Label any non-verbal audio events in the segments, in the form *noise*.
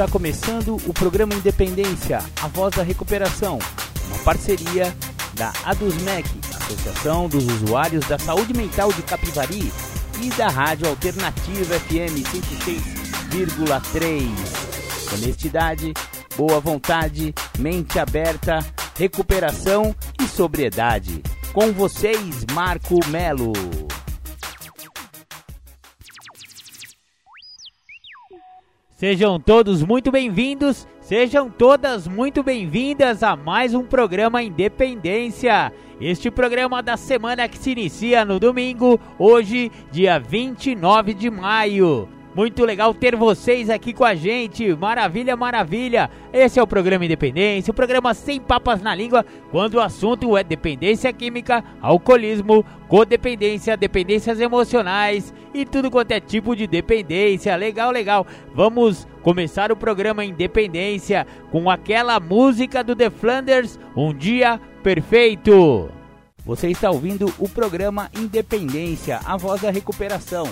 Está começando o programa Independência, a voz da recuperação, uma parceria da ADUSMEC, Associação dos Usuários da Saúde Mental de Capivari, e da Rádio Alternativa FM 106,3. Honestidade, boa vontade, mente aberta, recuperação e sobriedade. Com vocês, Marco Melo. Sejam todos muito bem-vindos, sejam todas muito bem-vindas a mais um programa Independência. Este programa da semana que se inicia no domingo, hoje, dia 29 de maio. Muito legal ter vocês aqui com a gente. Maravilha, maravilha. Esse é o programa Independência, o programa sem papas na língua, quando o assunto é dependência química, alcoolismo, codependência, dependências emocionais e tudo quanto é tipo de dependência. Legal, legal. Vamos começar o programa Independência com aquela música do The Flanders, Um Dia Perfeito. Você está ouvindo o programa Independência, a voz da recuperação.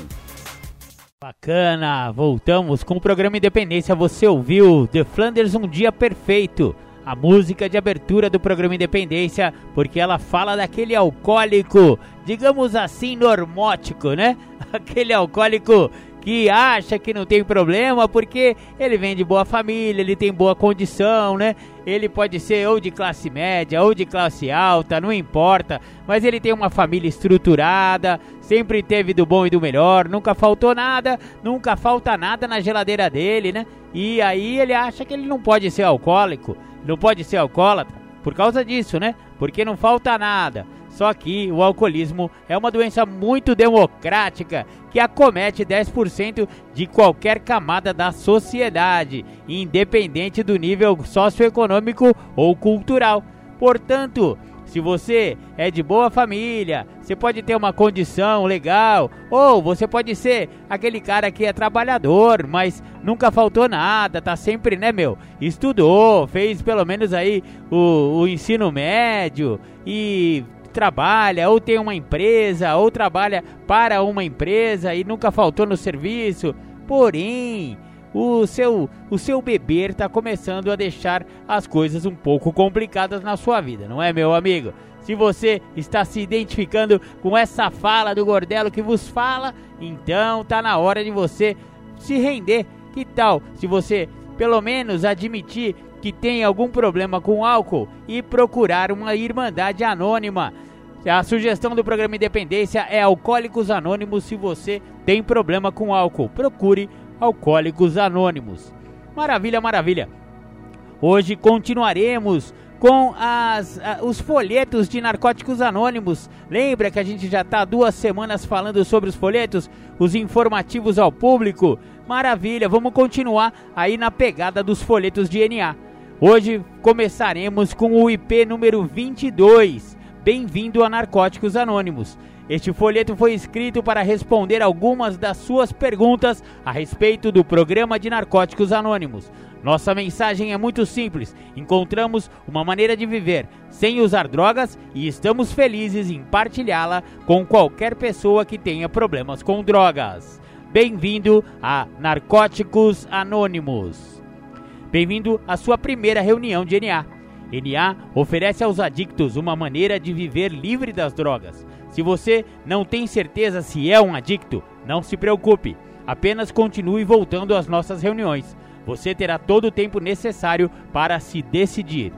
Bacana, voltamos com o programa Independência. Você ouviu The Flanders Um Dia Perfeito, a música de abertura do programa Independência, porque ela fala daquele alcoólico, digamos assim, normótico, né? *laughs* Aquele alcoólico que acha que não tem problema porque ele vem de boa família, ele tem boa condição, né? Ele pode ser ou de classe média ou de classe alta, não importa, mas ele tem uma família estruturada, sempre teve do bom e do melhor, nunca faltou nada, nunca falta nada na geladeira dele, né? E aí ele acha que ele não pode ser alcoólico, não pode ser alcoólatra por causa disso, né? Porque não falta nada. Só que o alcoolismo é uma doença muito democrática que acomete 10% de qualquer camada da sociedade, independente do nível socioeconômico ou cultural. Portanto, se você é de boa família, você pode ter uma condição legal, ou você pode ser aquele cara que é trabalhador, mas nunca faltou nada, tá sempre, né, meu? Estudou, fez pelo menos aí o, o ensino médio e trabalha, ou tem uma empresa, ou trabalha para uma empresa e nunca faltou no serviço. Porém, o seu, o seu beber está começando a deixar as coisas um pouco complicadas na sua vida, não é, meu amigo? Se você está se identificando com essa fala do Gordelo que vos fala, então tá na hora de você se render. Que tal se você pelo menos admitir que tem algum problema com álcool e procurar uma irmandade anônima? A sugestão do programa Independência é Alcoólicos Anônimos. Se você tem problema com álcool, procure Alcoólicos Anônimos. Maravilha, maravilha. Hoje continuaremos com as, os folhetos de Narcóticos Anônimos. Lembra que a gente já está duas semanas falando sobre os folhetos, os informativos ao público? Maravilha, vamos continuar aí na pegada dos folhetos de NA. Hoje começaremos com o IP número 22 Bem-vindo a Narcóticos Anônimos. Este folheto foi escrito para responder algumas das suas perguntas a respeito do programa de Narcóticos Anônimos. Nossa mensagem é muito simples: encontramos uma maneira de viver sem usar drogas e estamos felizes em partilhá-la com qualquer pessoa que tenha problemas com drogas. Bem-vindo a Narcóticos Anônimos. Bem-vindo à sua primeira reunião de NA. NA oferece aos adictos uma maneira de viver livre das drogas. Se você não tem certeza se é um adicto, não se preocupe. Apenas continue voltando às nossas reuniões. Você terá todo o tempo necessário para se decidir.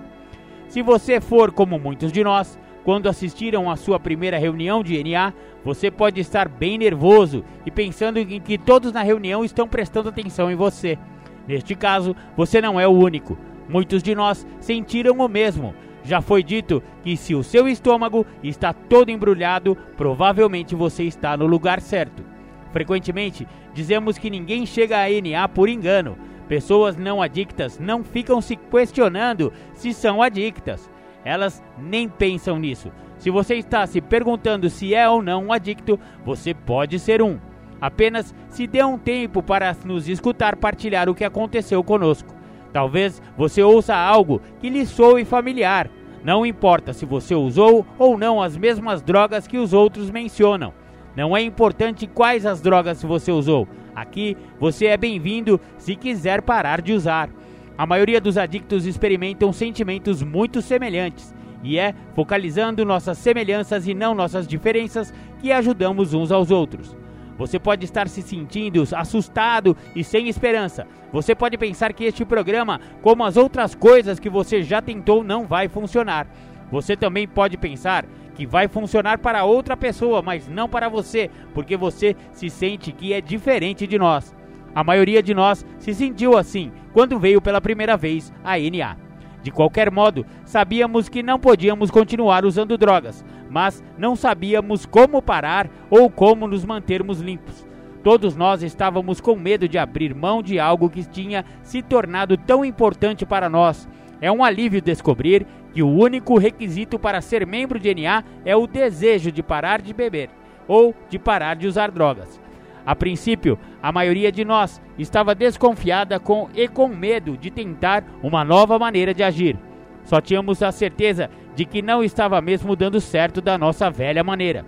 Se você for como muitos de nós, quando assistiram à sua primeira reunião de NA, você pode estar bem nervoso e pensando em que todos na reunião estão prestando atenção em você. Neste caso, você não é o único. Muitos de nós sentiram o mesmo. Já foi dito que se o seu estômago está todo embrulhado, provavelmente você está no lugar certo. Frequentemente, dizemos que ninguém chega a NA por engano. Pessoas não adictas não ficam se questionando se são adictas. Elas nem pensam nisso. Se você está se perguntando se é ou não um adicto, você pode ser um. Apenas se dê um tempo para nos escutar partilhar o que aconteceu conosco. Talvez você ouça algo que lhe soe familiar. Não importa se você usou ou não as mesmas drogas que os outros mencionam. Não é importante quais as drogas você usou. Aqui você é bem-vindo se quiser parar de usar. A maioria dos adictos experimentam sentimentos muito semelhantes e é focalizando nossas semelhanças e não nossas diferenças que ajudamos uns aos outros. Você pode estar se sentindo assustado e sem esperança. Você pode pensar que este programa, como as outras coisas que você já tentou, não vai funcionar. Você também pode pensar que vai funcionar para outra pessoa, mas não para você, porque você se sente que é diferente de nós. A maioria de nós se sentiu assim quando veio pela primeira vez a NA. De qualquer modo, sabíamos que não podíamos continuar usando drogas, mas não sabíamos como parar ou como nos mantermos limpos. Todos nós estávamos com medo de abrir mão de algo que tinha se tornado tão importante para nós. É um alívio descobrir que o único requisito para ser membro de NA é o desejo de parar de beber ou de parar de usar drogas. A princípio, a maioria de nós estava desconfiada com e com medo de tentar uma nova maneira de agir. Só tínhamos a certeza de que não estava mesmo dando certo da nossa velha maneira.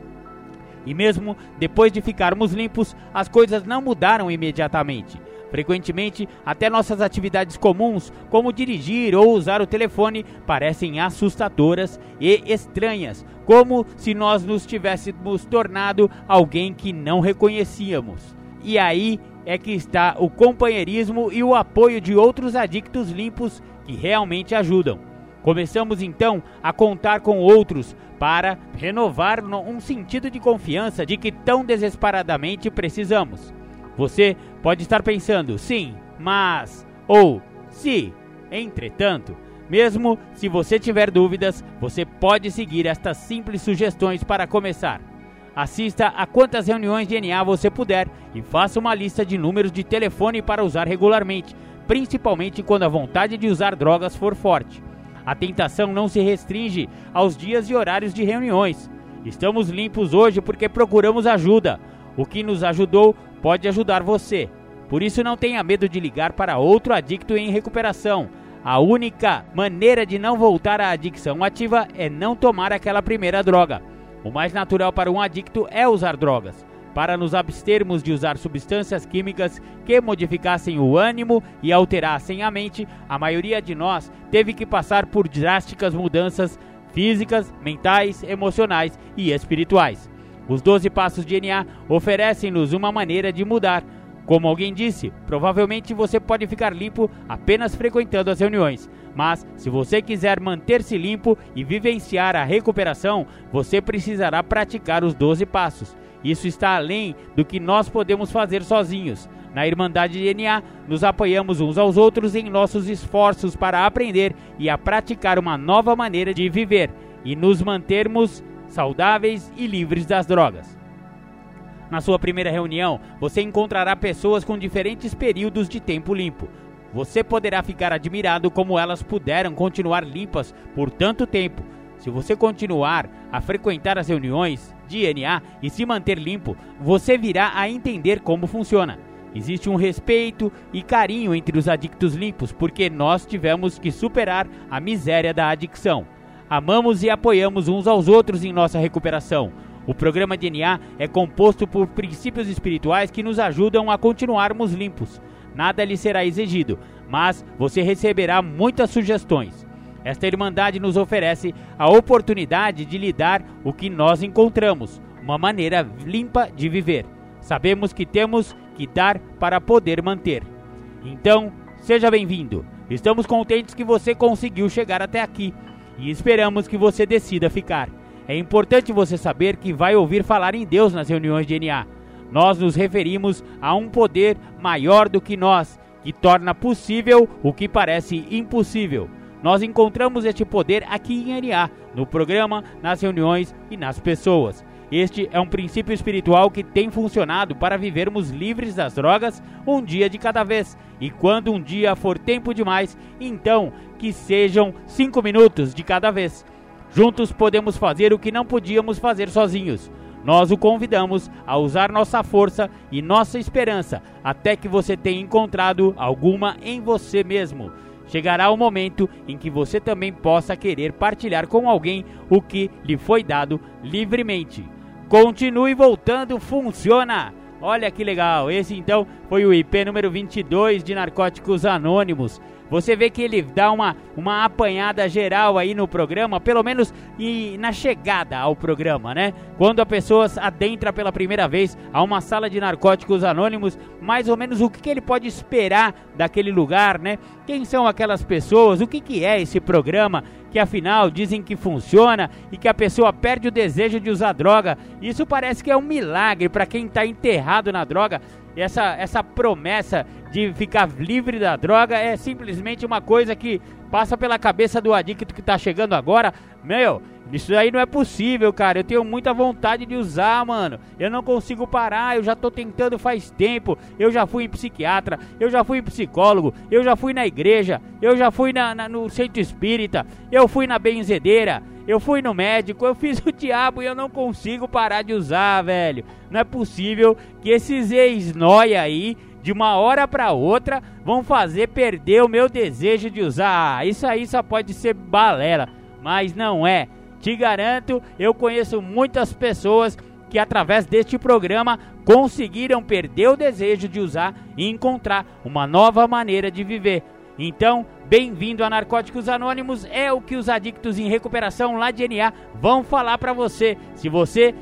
E mesmo depois de ficarmos limpos, as coisas não mudaram imediatamente. Frequentemente, até nossas atividades comuns, como dirigir ou usar o telefone, parecem assustadoras e estranhas, como se nós nos tivéssemos tornado alguém que não reconhecíamos. E aí é que está o companheirismo e o apoio de outros adictos limpos que realmente ajudam. Começamos então a contar com outros para renovar um sentido de confiança de que tão desesperadamente precisamos. Você pode estar pensando, sim, mas, ou se, entretanto, mesmo se você tiver dúvidas, você pode seguir estas simples sugestões para começar. Assista a quantas reuniões de NA você puder e faça uma lista de números de telefone para usar regularmente, principalmente quando a vontade de usar drogas for forte. A tentação não se restringe aos dias e horários de reuniões. Estamos limpos hoje porque procuramos ajuda. O que nos ajudou pode ajudar você. Por isso, não tenha medo de ligar para outro adicto em recuperação. A única maneira de não voltar à adicção ativa é não tomar aquela primeira droga. O mais natural para um adicto é usar drogas para nos abstermos de usar substâncias químicas que modificassem o ânimo e alterassem a mente, a maioria de nós teve que passar por drásticas mudanças físicas, mentais, emocionais e espirituais. Os 12 passos de NA oferecem-nos uma maneira de mudar. Como alguém disse, provavelmente você pode ficar limpo apenas frequentando as reuniões. Mas, se você quiser manter-se limpo e vivenciar a recuperação, você precisará praticar os 12 passos. Isso está além do que nós podemos fazer sozinhos. Na Irmandade DNA, nos apoiamos uns aos outros em nossos esforços para aprender e a praticar uma nova maneira de viver e nos mantermos saudáveis e livres das drogas. Na sua primeira reunião, você encontrará pessoas com diferentes períodos de tempo limpo. Você poderá ficar admirado como elas puderam continuar limpas por tanto tempo se você continuar a frequentar as reuniões de NA e se manter limpo, você virá a entender como funciona. Existe um respeito e carinho entre os adictos limpos porque nós tivemos que superar a miséria da adicção. Amamos e apoiamos uns aos outros em nossa recuperação. O programa DNA é composto por princípios espirituais que nos ajudam a continuarmos limpos. Nada lhe será exigido, mas você receberá muitas sugestões. Esta Irmandade nos oferece a oportunidade de lhe dar o que nós encontramos, uma maneira limpa de viver. Sabemos que temos que dar para poder manter. Então, seja bem-vindo. Estamos contentes que você conseguiu chegar até aqui e esperamos que você decida ficar. É importante você saber que vai ouvir falar em Deus nas reuniões de NA. Nós nos referimos a um poder maior do que nós, que torna possível o que parece impossível. Nós encontramos este poder aqui em NA, no programa, nas reuniões e nas pessoas. Este é um princípio espiritual que tem funcionado para vivermos livres das drogas um dia de cada vez. E quando um dia for tempo demais, então que sejam cinco minutos de cada vez. Juntos podemos fazer o que não podíamos fazer sozinhos. nós o convidamos a usar nossa força e nossa esperança até que você tenha encontrado alguma em você mesmo. Chegará o momento em que você também possa querer partilhar com alguém o que lhe foi dado livremente. Continue voltando, funciona! Olha que legal, esse então foi o IP número 22 de Narcóticos Anônimos. Você vê que ele dá uma, uma apanhada geral aí no programa, pelo menos e na chegada ao programa, né? Quando a pessoa adentra pela primeira vez a uma sala de narcóticos anônimos, mais ou menos o que, que ele pode esperar daquele lugar, né? Quem são aquelas pessoas? O que, que é esse programa? Que afinal dizem que funciona e que a pessoa perde o desejo de usar droga. Isso parece que é um milagre para quem está enterrado na droga essa, essa promessa de ficar livre da droga é simplesmente uma coisa que passa pela cabeça do adicto que está chegando agora. Meu, isso aí não é possível, cara. Eu tenho muita vontade de usar, mano. Eu não consigo parar, eu já tô tentando faz tempo. Eu já fui em psiquiatra, eu já fui em psicólogo, eu já fui na igreja, eu já fui na, na no centro espírita, eu fui na benzedeira. Eu fui no médico, eu fiz *laughs* o diabo e eu não consigo parar de usar, velho. Não é possível que esses ex-noia aí, de uma hora para outra, vão fazer perder o meu desejo de usar. Ah, isso aí só pode ser balela, mas não é. Te garanto, eu conheço muitas pessoas que através deste programa conseguiram perder o desejo de usar e encontrar uma nova maneira de viver. Então, bem-vindo a Narcóticos Anônimos, é o que os adictos em recuperação lá de NA vão falar para você. Se você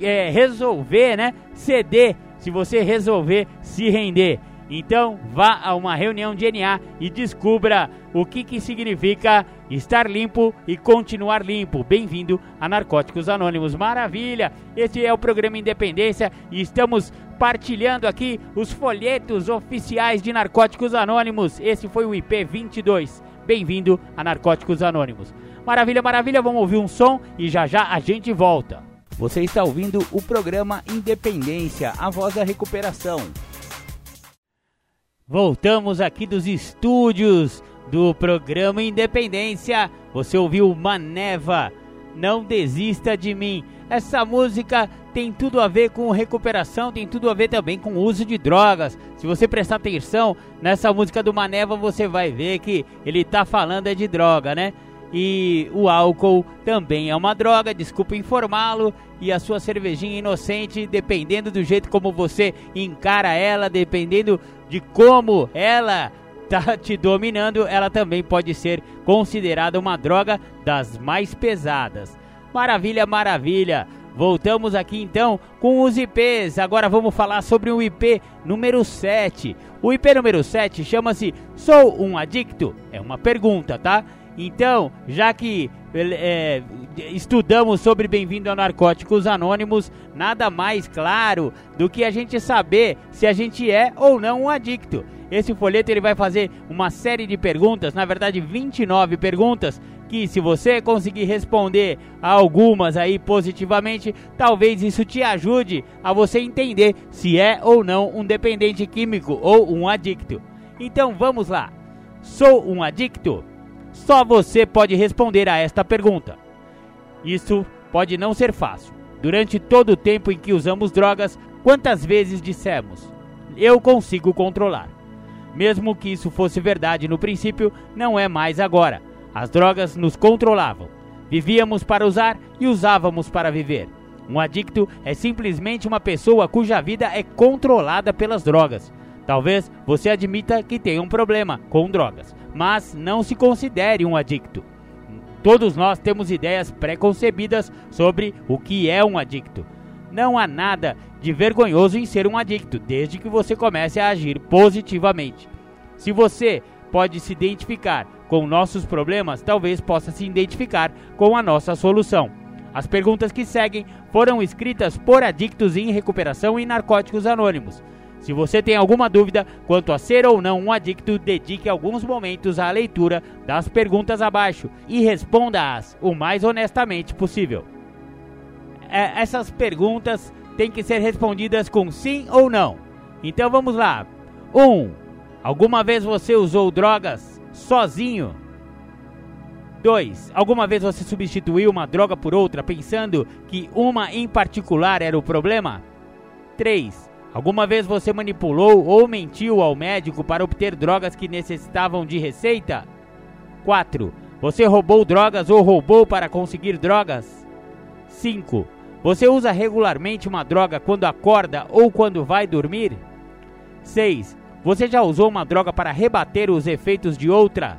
é, resolver, né, ceder, se você resolver se render. Então, vá a uma reunião de NA e descubra o que, que significa estar limpo e continuar limpo. Bem-vindo a Narcóticos Anônimos. Maravilha! Este é o programa Independência e estamos partilhando aqui os folhetos oficiais de Narcóticos Anônimos. Esse foi o IP 22. Bem-vindo a Narcóticos Anônimos. Maravilha, maravilha, vamos ouvir um som e já já a gente volta. Você está ouvindo o programa Independência, a voz da recuperação. Voltamos aqui dos estúdios do programa Independência. Você ouviu Maneva, Não Desista de Mim. Essa música tem tudo a ver com recuperação, tem tudo a ver também com uso de drogas. Se você prestar atenção nessa música do Maneva, você vai ver que ele tá falando é de droga, né? E o álcool também é uma droga, desculpa informá-lo. E a sua cervejinha inocente, dependendo do jeito como você encara ela, dependendo de como ela tá te dominando, ela também pode ser considerada uma droga das mais pesadas. Maravilha, maravilha. Voltamos aqui então com os IPs. Agora vamos falar sobre o IP número 7. O IP número 7 chama-se Sou um Adicto? É uma pergunta, tá? Então, já que é, estudamos sobre Bem-vindo a Narcóticos Anônimos, nada mais claro do que a gente saber se a gente é ou não um adicto. Esse folheto ele vai fazer uma série de perguntas, na verdade 29 perguntas, que se você conseguir responder a algumas aí positivamente, talvez isso te ajude a você entender se é ou não um dependente químico ou um adicto. Então vamos lá. Sou um adicto? Só você pode responder a esta pergunta. Isso pode não ser fácil. Durante todo o tempo em que usamos drogas, quantas vezes dissemos: Eu consigo controlar? Mesmo que isso fosse verdade no princípio, não é mais agora. As drogas nos controlavam. Vivíamos para usar e usávamos para viver. Um adicto é simplesmente uma pessoa cuja vida é controlada pelas drogas. Talvez você admita que tem um problema com drogas, mas não se considere um adicto. Todos nós temos ideias preconcebidas sobre o que é um adicto. Não há nada de vergonhoso em ser um adicto, desde que você comece a agir positivamente. Se você pode se identificar com nossos problemas, talvez possa se identificar com a nossa solução. As perguntas que seguem foram escritas por adictos em recuperação e narcóticos anônimos. Se você tem alguma dúvida quanto a ser ou não um adicto, dedique alguns momentos à leitura das perguntas abaixo e responda-as o mais honestamente possível. É, essas perguntas têm que ser respondidas com sim ou não. Então vamos lá. 1. Um, alguma vez você usou drogas sozinho? 2. Alguma vez você substituiu uma droga por outra pensando que uma em particular era o problema? 3. Alguma vez você manipulou ou mentiu ao médico para obter drogas que necessitavam de receita? 4. Você roubou drogas ou roubou para conseguir drogas? 5. Você usa regularmente uma droga quando acorda ou quando vai dormir? 6. Você já usou uma droga para rebater os efeitos de outra?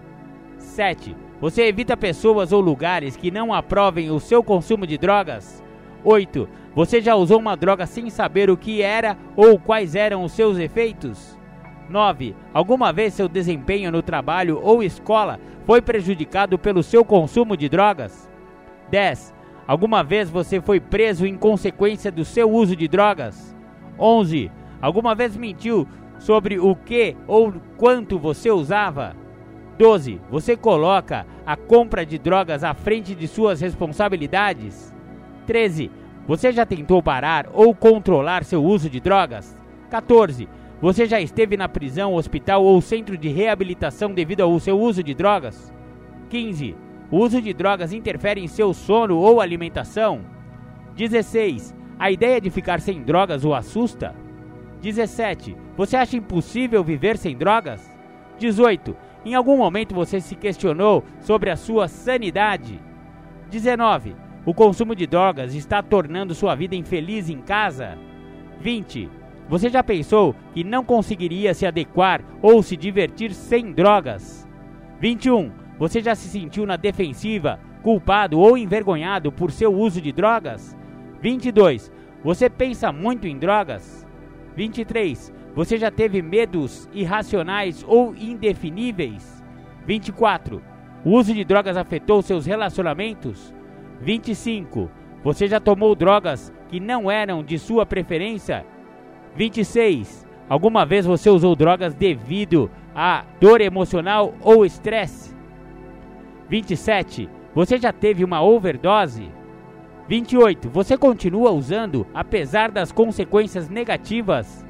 7. Você evita pessoas ou lugares que não aprovem o seu consumo de drogas? 8. Você já usou uma droga sem saber o que era ou quais eram os seus efeitos? 9. Alguma vez seu desempenho no trabalho ou escola foi prejudicado pelo seu consumo de drogas? 10. Alguma vez você foi preso em consequência do seu uso de drogas? 11. Alguma vez mentiu sobre o que ou quanto você usava? 12. Você coloca a compra de drogas à frente de suas responsabilidades? 13. Você já tentou parar ou controlar seu uso de drogas? 14. Você já esteve na prisão, hospital ou centro de reabilitação devido ao seu uso de drogas? 15. O uso de drogas interfere em seu sono ou alimentação? 16. A ideia de ficar sem drogas o assusta? 17. Você acha impossível viver sem drogas? 18. Em algum momento você se questionou sobre a sua sanidade? 19. O consumo de drogas está tornando sua vida infeliz em casa? 20. Você já pensou que não conseguiria se adequar ou se divertir sem drogas? 21. Você já se sentiu na defensiva, culpado ou envergonhado por seu uso de drogas? 22. Você pensa muito em drogas? 23. Você já teve medos irracionais ou indefiníveis? 24. O uso de drogas afetou seus relacionamentos? 25. Você já tomou drogas que não eram de sua preferência? 26. Alguma vez você usou drogas devido a dor emocional ou estresse? 27. Você já teve uma overdose? 28. Você continua usando apesar das consequências negativas?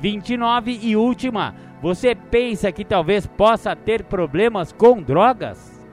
29 e última. Você pensa que talvez possa ter problemas com drogas?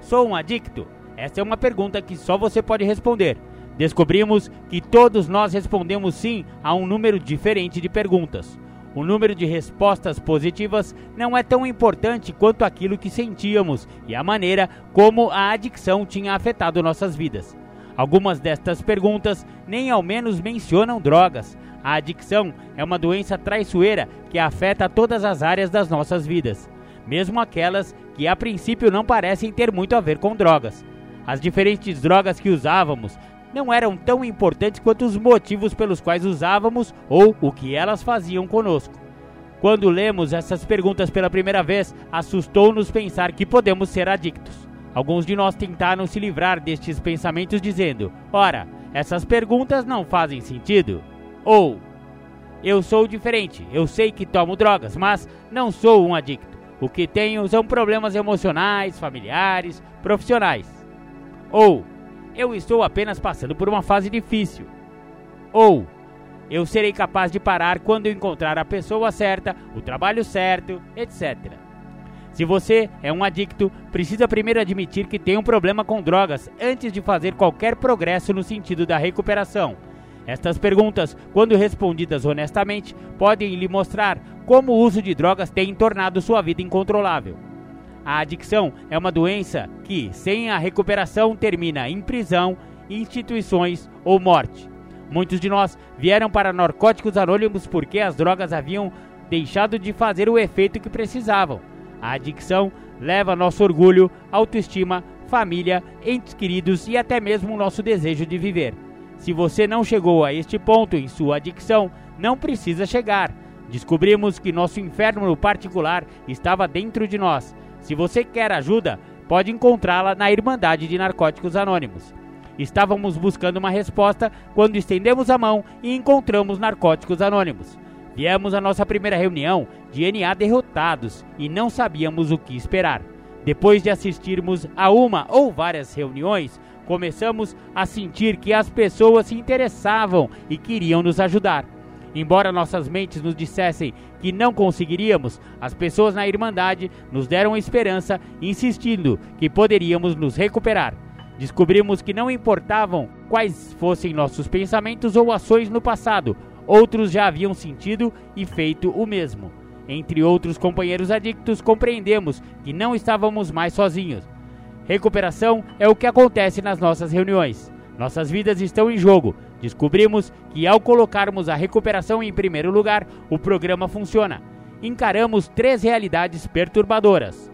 Sou um adicto? Essa é uma pergunta que só você pode responder. Descobrimos que todos nós respondemos sim a um número diferente de perguntas. O número de respostas positivas não é tão importante quanto aquilo que sentíamos e a maneira como a adicção tinha afetado nossas vidas. Algumas destas perguntas nem ao menos mencionam drogas. A adicção é uma doença traiçoeira que afeta todas as áreas das nossas vidas, mesmo aquelas que a princípio não parecem ter muito a ver com drogas. As diferentes drogas que usávamos não eram tão importantes quanto os motivos pelos quais usávamos ou o que elas faziam conosco. Quando lemos essas perguntas pela primeira vez, assustou-nos pensar que podemos ser adictos. Alguns de nós tentaram se livrar destes pensamentos dizendo: Ora, essas perguntas não fazem sentido. Ou, eu sou diferente, eu sei que tomo drogas, mas não sou um adicto. O que tenho são problemas emocionais, familiares, profissionais. Ou, eu estou apenas passando por uma fase difícil. Ou eu serei capaz de parar quando eu encontrar a pessoa certa, o trabalho certo, etc. Se você é um adicto, precisa primeiro admitir que tem um problema com drogas antes de fazer qualquer progresso no sentido da recuperação. Estas perguntas, quando respondidas honestamente, podem lhe mostrar como o uso de drogas tem tornado sua vida incontrolável. A adicção é uma doença que, sem a recuperação, termina em prisão, instituições ou morte. Muitos de nós vieram para Narcóticos Anônimos porque as drogas haviam deixado de fazer o efeito que precisavam. A adicção leva nosso orgulho, autoestima, família, entes queridos e até mesmo nosso desejo de viver. Se você não chegou a este ponto em sua adicção, não precisa chegar. Descobrimos que nosso inferno particular estava dentro de nós se você quer ajuda, pode encontrá-la na Irmandade de Narcóticos Anônimos. Estávamos buscando uma resposta quando estendemos a mão e encontramos Narcóticos Anônimos. Viemos à nossa primeira reunião de NA derrotados e não sabíamos o que esperar. Depois de assistirmos a uma ou várias reuniões, começamos a sentir que as pessoas se interessavam e queriam nos ajudar. Embora nossas mentes nos dissessem que não conseguiríamos, as pessoas na Irmandade nos deram esperança, insistindo que poderíamos nos recuperar. Descobrimos que não importavam quais fossem nossos pensamentos ou ações no passado, outros já haviam sentido e feito o mesmo. Entre outros companheiros adictos, compreendemos que não estávamos mais sozinhos. Recuperação é o que acontece nas nossas reuniões. Nossas vidas estão em jogo. Descobrimos que ao colocarmos a recuperação em primeiro lugar, o programa funciona. Encaramos três realidades perturbadoras.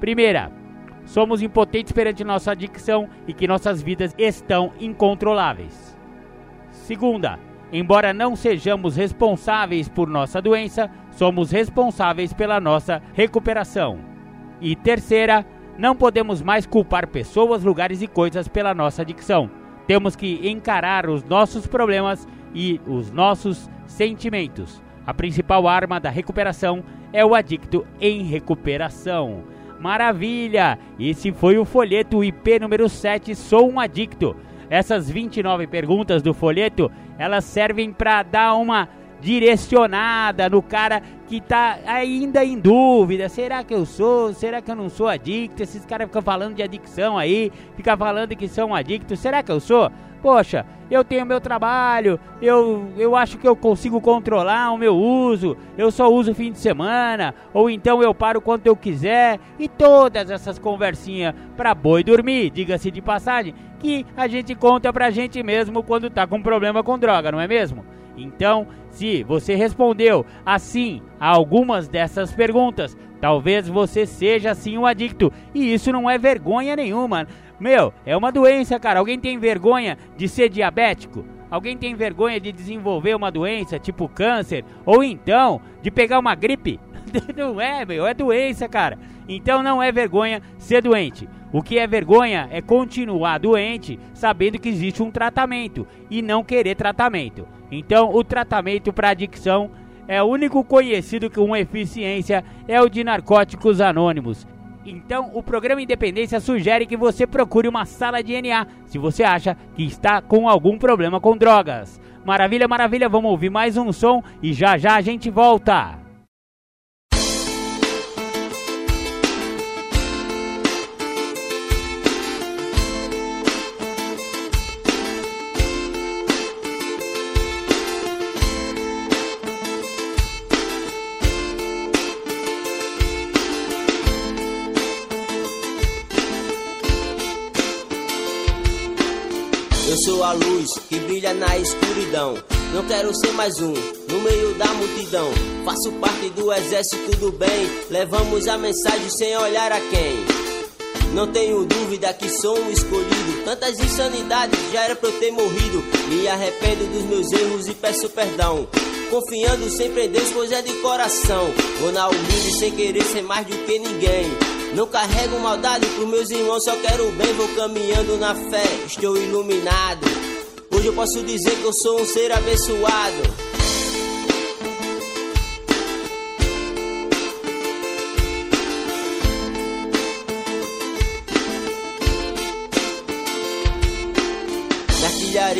Primeira, somos impotentes perante nossa adicção e que nossas vidas estão incontroláveis. Segunda, embora não sejamos responsáveis por nossa doença, somos responsáveis pela nossa recuperação. E terceira, não podemos mais culpar pessoas, lugares e coisas pela nossa adicção. Temos que encarar os nossos problemas e os nossos sentimentos. A principal arma da recuperação é o adicto em recuperação. Maravilha! Esse foi o folheto IP número 7, Sou um Adicto. Essas 29 perguntas do folheto, elas servem para dar uma direcionada no cara que tá ainda em dúvida. Será que eu sou? Será que eu não sou adicto? Esses caras ficam falando de adicção aí, ficam falando que são adictos. Será que eu sou? Poxa, eu tenho meu trabalho, eu, eu acho que eu consigo controlar o meu uso, eu só uso fim de semana, ou então eu paro quanto eu quiser, e todas essas conversinhas pra boi dormir, diga-se de passagem, que a gente conta pra gente mesmo quando tá com problema com droga, não é mesmo? Então, se você respondeu assim a algumas dessas perguntas, talvez você seja assim um adicto. E isso não é vergonha nenhuma. Meu, é uma doença, cara. Alguém tem vergonha de ser diabético? Alguém tem vergonha de desenvolver uma doença tipo câncer? Ou então de pegar uma gripe? *laughs* não é, meu, é doença, cara. Então não é vergonha ser doente. O que é vergonha é continuar doente sabendo que existe um tratamento e não querer tratamento. Então, o tratamento para adicção é o único conhecido com eficiência é o de narcóticos anônimos. Então, o programa Independência sugere que você procure uma sala de NA se você acha que está com algum problema com drogas. Maravilha, maravilha, vamos ouvir mais um som e já já a gente volta. Sou a luz que brilha na escuridão. Não quero ser mais um no meio da multidão. Faço parte do exército do bem. Levamos a mensagem sem olhar a quem. Não tenho dúvida que sou um escolhido. Tantas insanidades já era pra eu ter morrido. Me arrependo dos meus erros e peço perdão. Confiando sempre em Deus, pois é de coração. Vou na humilde sem querer ser mais do que ninguém. Não carrego maldade pros meus irmãos, só quero bem, vou caminhando na fé, estou iluminado. Hoje eu posso dizer que eu sou um ser abençoado.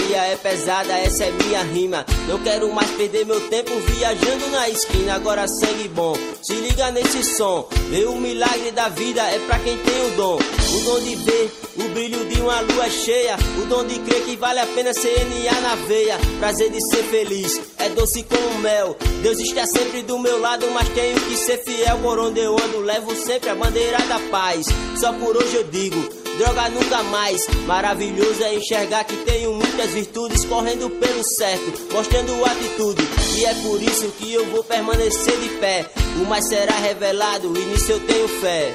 É pesada, essa é minha rima. Não quero mais perder meu tempo viajando na esquina. Agora sangue bom, se liga nesse som. Ver o milagre da vida é pra quem tem o dom. O dom de ver o brilho de uma lua cheia. O dom de crer que vale a pena CNA na veia. Prazer de ser feliz, é doce como mel. Deus está sempre do meu lado, mas tenho que ser fiel. Por onde eu ando, levo sempre a bandeira da paz. Só por hoje eu digo droga nunca mais. Maravilhoso é enxergar que tenho muitas virtudes correndo pelo certo, mostrando atitude. E é por isso que eu vou permanecer de pé. O mais será revelado e nisso eu tenho fé.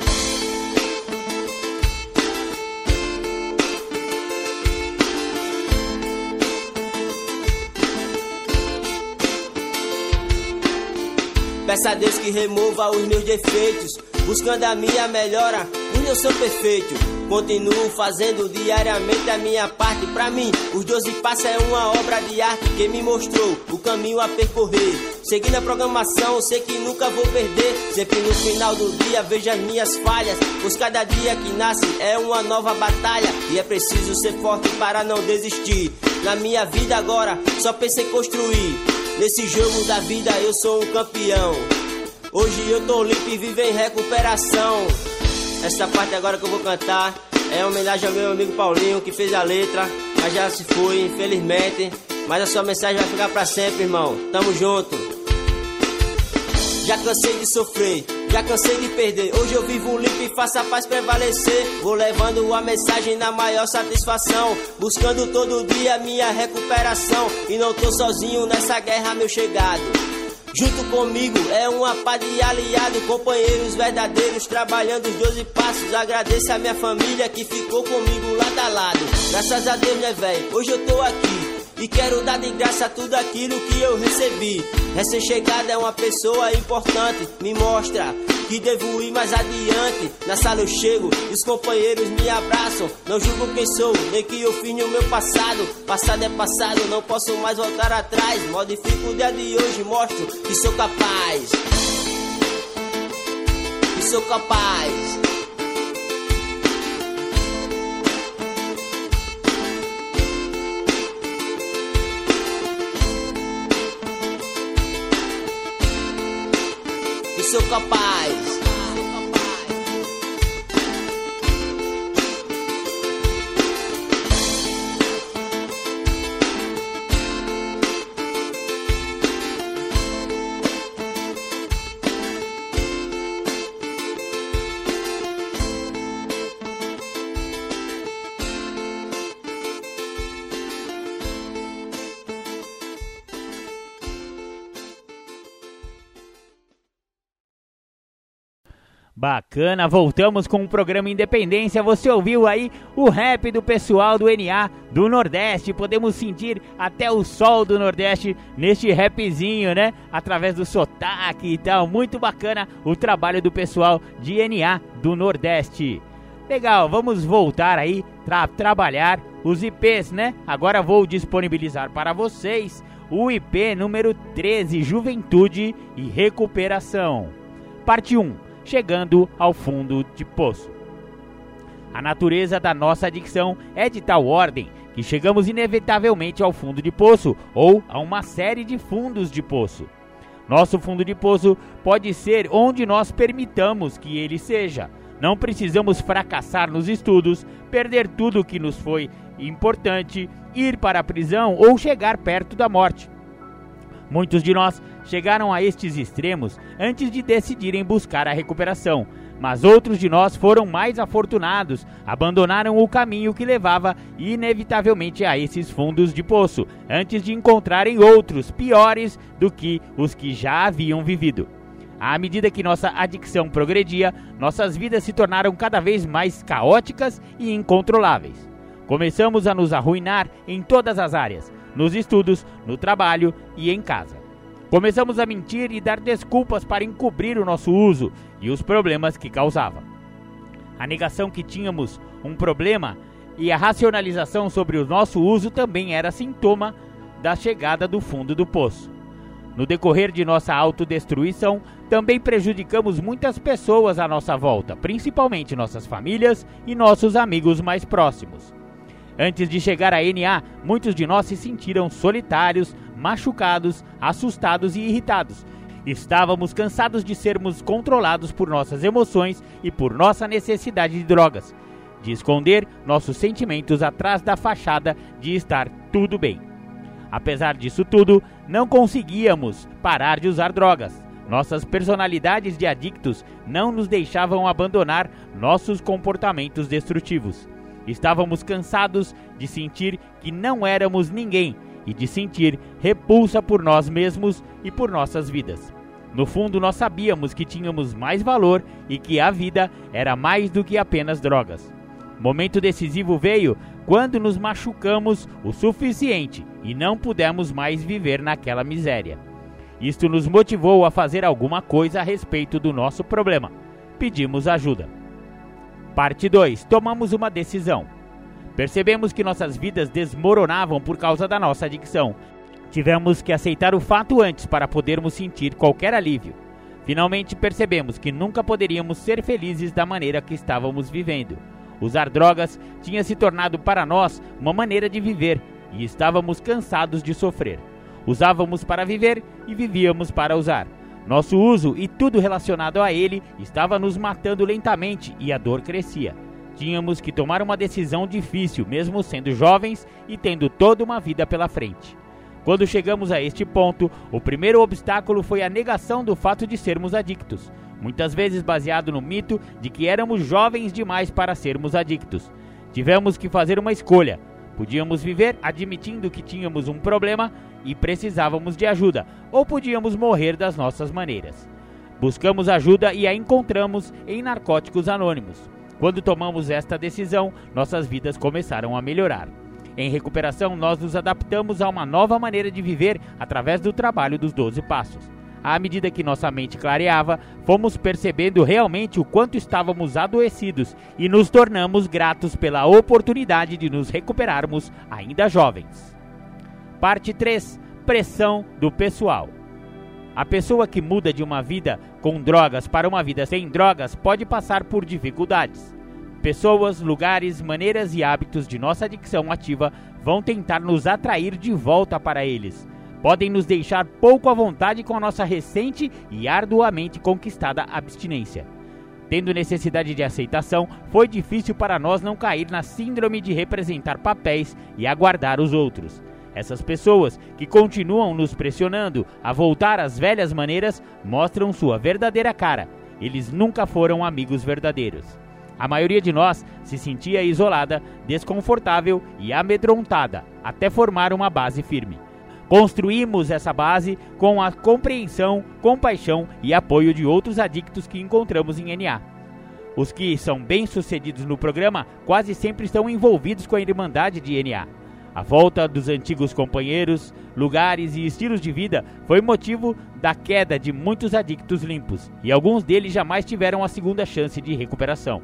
Peça a Deus que remova os meus defeitos, buscando a minha melhora, eu sou perfeito. Continuo fazendo diariamente a minha parte. Pra mim, os 12 passos é uma obra de arte que me mostrou o caminho a percorrer. Seguindo a programação, sei que nunca vou perder. Sempre no final do dia vejo as minhas falhas. Pois cada dia que nasce é uma nova batalha. E é preciso ser forte para não desistir. Na minha vida agora, só pensei construir Nesse jogo da vida eu sou um campeão. Hoje eu tô limpo e vivo em recuperação. Essa parte agora que eu vou cantar é homenagem ao meu amigo Paulinho que fez a letra, mas já se foi, infelizmente. Mas a sua mensagem vai ficar pra sempre, irmão. Tamo junto. Já cansei de sofrer, já cansei de perder. Hoje eu vivo limpo e faço a paz prevalecer. Vou levando a mensagem na maior satisfação. Buscando todo dia minha recuperação. E não tô sozinho nessa guerra, meu chegado. Junto comigo é uma pá de aliado, companheiros verdadeiros, trabalhando os 12 passos. Agradeço a minha família que ficou comigo lado a lado. Graças a Deus, né, velho? Hoje eu tô aqui. E quero dar de graça tudo aquilo que eu recebi. Recém-chegada é uma pessoa importante, me mostra que devo ir mais adiante. Na sala eu chego os companheiros me abraçam. Não julgo quem sou, nem que eu fiz no meu passado. Passado é passado, não posso mais voltar atrás. Modifico o dia de hoje, mostro que sou capaz. Que sou capaz. Sou capaz. Bacana, voltamos com o programa Independência. Você ouviu aí o rap do pessoal do NA do Nordeste. Podemos sentir até o sol do Nordeste neste rapzinho, né? Através do sotaque e tal. Muito bacana o trabalho do pessoal de NA do Nordeste. Legal, vamos voltar aí para trabalhar os IPs, né? Agora vou disponibilizar para vocês o IP número 13, Juventude e Recuperação. Parte 1 chegando ao fundo de poço. A natureza da nossa adicção é de tal ordem que chegamos inevitavelmente ao fundo de poço ou a uma série de fundos de poço. Nosso fundo de poço pode ser onde nós permitamos que ele seja. Não precisamos fracassar nos estudos, perder tudo o que nos foi importante, ir para a prisão ou chegar perto da morte. Muitos de nós chegaram a estes extremos antes de decidirem buscar a recuperação, mas outros de nós foram mais afortunados, abandonaram o caminho que levava inevitavelmente a esses fundos de poço, antes de encontrarem outros piores do que os que já haviam vivido. À medida que nossa adicção progredia, nossas vidas se tornaram cada vez mais caóticas e incontroláveis. Começamos a nos arruinar em todas as áreas, nos estudos, no trabalho e em casa. Começamos a mentir e dar desculpas para encobrir o nosso uso e os problemas que causava. A negação que tínhamos um problema e a racionalização sobre o nosso uso também era sintoma da chegada do fundo do poço. No decorrer de nossa autodestruição, também prejudicamos muitas pessoas à nossa volta, principalmente nossas famílias e nossos amigos mais próximos. Antes de chegar a NA, muitos de nós se sentiram solitários, machucados, assustados e irritados. Estávamos cansados de sermos controlados por nossas emoções e por nossa necessidade de drogas, de esconder nossos sentimentos atrás da fachada de estar tudo bem. Apesar disso tudo, não conseguíamos parar de usar drogas. Nossas personalidades de adictos não nos deixavam abandonar nossos comportamentos destrutivos. Estávamos cansados de sentir que não éramos ninguém e de sentir repulsa por nós mesmos e por nossas vidas. No fundo, nós sabíamos que tínhamos mais valor e que a vida era mais do que apenas drogas. Momento decisivo veio quando nos machucamos o suficiente e não pudemos mais viver naquela miséria. Isto nos motivou a fazer alguma coisa a respeito do nosso problema. Pedimos ajuda. Parte 2. Tomamos uma decisão. Percebemos que nossas vidas desmoronavam por causa da nossa adicção. Tivemos que aceitar o fato antes para podermos sentir qualquer alívio. Finalmente percebemos que nunca poderíamos ser felizes da maneira que estávamos vivendo. Usar drogas tinha se tornado para nós uma maneira de viver e estávamos cansados de sofrer. Usávamos para viver e vivíamos para usar. Nosso uso e tudo relacionado a ele estava nos matando lentamente e a dor crescia. Tínhamos que tomar uma decisão difícil, mesmo sendo jovens e tendo toda uma vida pela frente. Quando chegamos a este ponto, o primeiro obstáculo foi a negação do fato de sermos adictos, muitas vezes baseado no mito de que éramos jovens demais para sermos adictos. Tivemos que fazer uma escolha. Podíamos viver admitindo que tínhamos um problema e precisávamos de ajuda, ou podíamos morrer das nossas maneiras. Buscamos ajuda e a encontramos em Narcóticos Anônimos. Quando tomamos esta decisão, nossas vidas começaram a melhorar. Em recuperação, nós nos adaptamos a uma nova maneira de viver através do trabalho dos 12 passos. À medida que nossa mente clareava, fomos percebendo realmente o quanto estávamos adoecidos e nos tornamos gratos pela oportunidade de nos recuperarmos ainda jovens. Parte 3 Pressão do pessoal. A pessoa que muda de uma vida com drogas para uma vida sem drogas pode passar por dificuldades. Pessoas, lugares, maneiras e hábitos de nossa adicção ativa vão tentar nos atrair de volta para eles. Podem nos deixar pouco à vontade com a nossa recente e arduamente conquistada abstinência. Tendo necessidade de aceitação, foi difícil para nós não cair na síndrome de representar papéis e aguardar os outros. Essas pessoas que continuam nos pressionando a voltar às velhas maneiras mostram sua verdadeira cara. Eles nunca foram amigos verdadeiros. A maioria de nós se sentia isolada, desconfortável e amedrontada até formar uma base firme. Construímos essa base com a compreensão, compaixão e apoio de outros adictos que encontramos em NA. Os que são bem-sucedidos no programa quase sempre estão envolvidos com a Irmandade de NA. A volta dos antigos companheiros, lugares e estilos de vida foi motivo da queda de muitos adictos limpos, e alguns deles jamais tiveram a segunda chance de recuperação.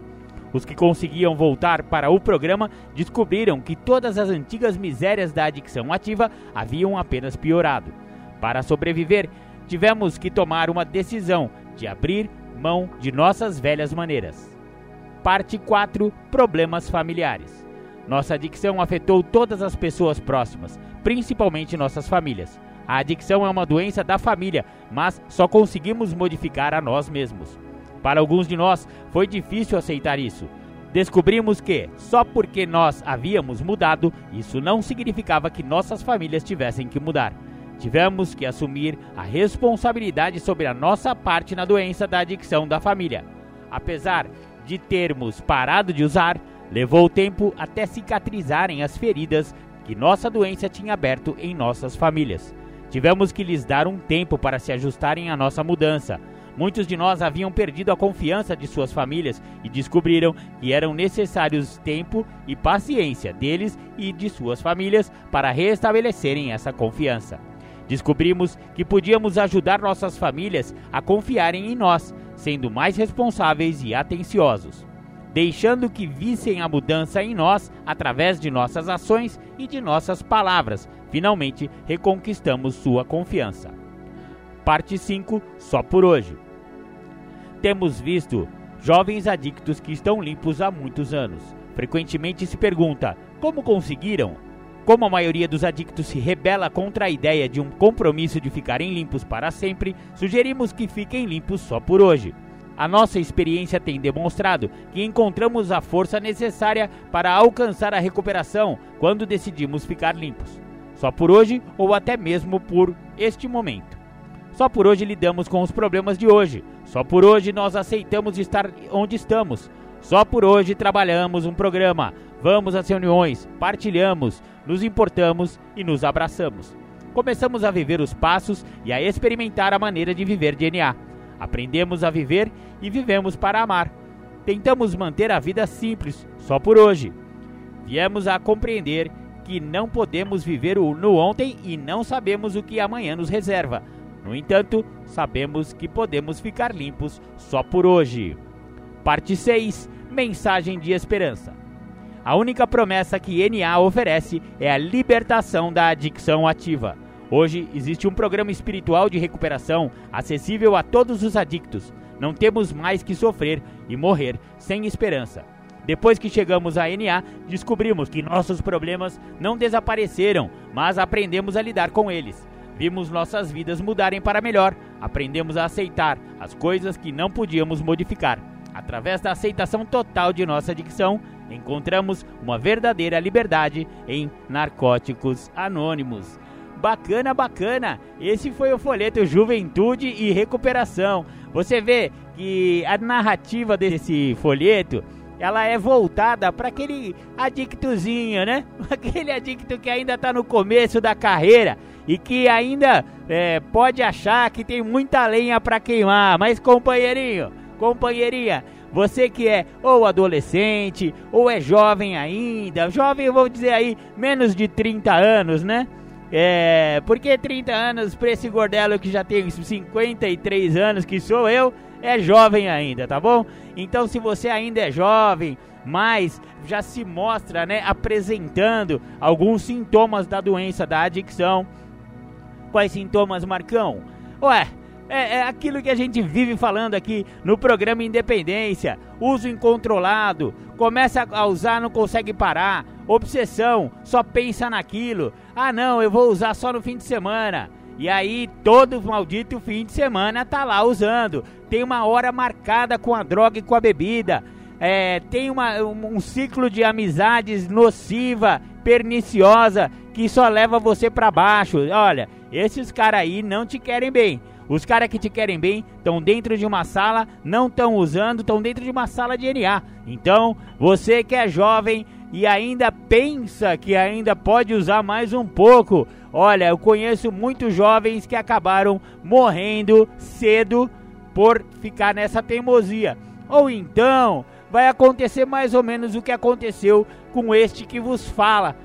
Os que conseguiam voltar para o programa descobriram que todas as antigas misérias da adicção ativa haviam apenas piorado. Para sobreviver, tivemos que tomar uma decisão de abrir mão de nossas velhas maneiras. Parte 4 Problemas familiares. Nossa adicção afetou todas as pessoas próximas, principalmente nossas famílias. A adicção é uma doença da família, mas só conseguimos modificar a nós mesmos. Para alguns de nós, foi difícil aceitar isso. Descobrimos que, só porque nós havíamos mudado, isso não significava que nossas famílias tivessem que mudar. Tivemos que assumir a responsabilidade sobre a nossa parte na doença da adicção da família. Apesar de termos parado de usar, Levou tempo até cicatrizarem as feridas que nossa doença tinha aberto em nossas famílias. Tivemos que lhes dar um tempo para se ajustarem à nossa mudança. Muitos de nós haviam perdido a confiança de suas famílias e descobriram que eram necessários tempo e paciência deles e de suas famílias para restabelecerem essa confiança. Descobrimos que podíamos ajudar nossas famílias a confiarem em nós, sendo mais responsáveis e atenciosos deixando que vissem a mudança em nós através de nossas ações e de nossas palavras. Finalmente, reconquistamos sua confiança. Parte 5 Só por hoje. Temos visto jovens adictos que estão limpos há muitos anos. Frequentemente se pergunta: como conseguiram? Como a maioria dos adictos se rebela contra a ideia de um compromisso de ficarem limpos para sempre, sugerimos que fiquem limpos só por hoje. A nossa experiência tem demonstrado que encontramos a força necessária para alcançar a recuperação quando decidimos ficar limpos. Só por hoje ou até mesmo por este momento. Só por hoje lidamos com os problemas de hoje. Só por hoje nós aceitamos estar onde estamos. Só por hoje trabalhamos um programa. Vamos às reuniões, partilhamos, nos importamos e nos abraçamos. Começamos a viver os passos e a experimentar a maneira de viver DNA Aprendemos a viver e vivemos para amar. Tentamos manter a vida simples, só por hoje. Viemos a compreender que não podemos viver no ontem e não sabemos o que amanhã nos reserva. No entanto, sabemos que podemos ficar limpos só por hoje. Parte 6 Mensagem de Esperança. A única promessa que NA oferece é a libertação da adicção ativa. Hoje existe um programa espiritual de recuperação acessível a todos os adictos. Não temos mais que sofrer e morrer sem esperança. Depois que chegamos à NA, descobrimos que nossos problemas não desapareceram, mas aprendemos a lidar com eles. Vimos nossas vidas mudarem para melhor, aprendemos a aceitar as coisas que não podíamos modificar. Através da aceitação total de nossa adicção, encontramos uma verdadeira liberdade em Narcóticos Anônimos. Bacana, bacana! Esse foi o folheto Juventude e Recuperação. Você vê que a narrativa desse folheto ela é voltada para aquele adictozinho, né? *laughs* Aquele adicto que ainda está no começo da carreira e que ainda é, pode achar que tem muita lenha para queimar. Mas companheirinho, companheirinha, você que é ou adolescente ou é jovem ainda, jovem vou dizer aí menos de 30 anos, né? É, porque 30 anos para esse gordelo que já tem 53 anos, que sou eu, é jovem ainda, tá bom? Então, se você ainda é jovem, mas já se mostra, né, apresentando alguns sintomas da doença da adicção. Quais sintomas, Marcão? Ué, é, é, aquilo que a gente vive falando aqui no programa Independência: uso incontrolado, começa a usar, não consegue parar, obsessão, só pensa naquilo. Ah, não, eu vou usar só no fim de semana. E aí, todo maldito fim de semana tá lá usando. Tem uma hora marcada com a droga e com a bebida. É, tem uma, um, um ciclo de amizades nociva, perniciosa, que só leva você para baixo. Olha, esses caras aí não te querem bem. Os caras que te querem bem estão dentro de uma sala, não estão usando, estão dentro de uma sala de NA. Então, você que é jovem e ainda pensa que ainda pode usar mais um pouco, olha, eu conheço muitos jovens que acabaram morrendo cedo por ficar nessa teimosia. Ou então, vai acontecer mais ou menos o que aconteceu com este que vos fala.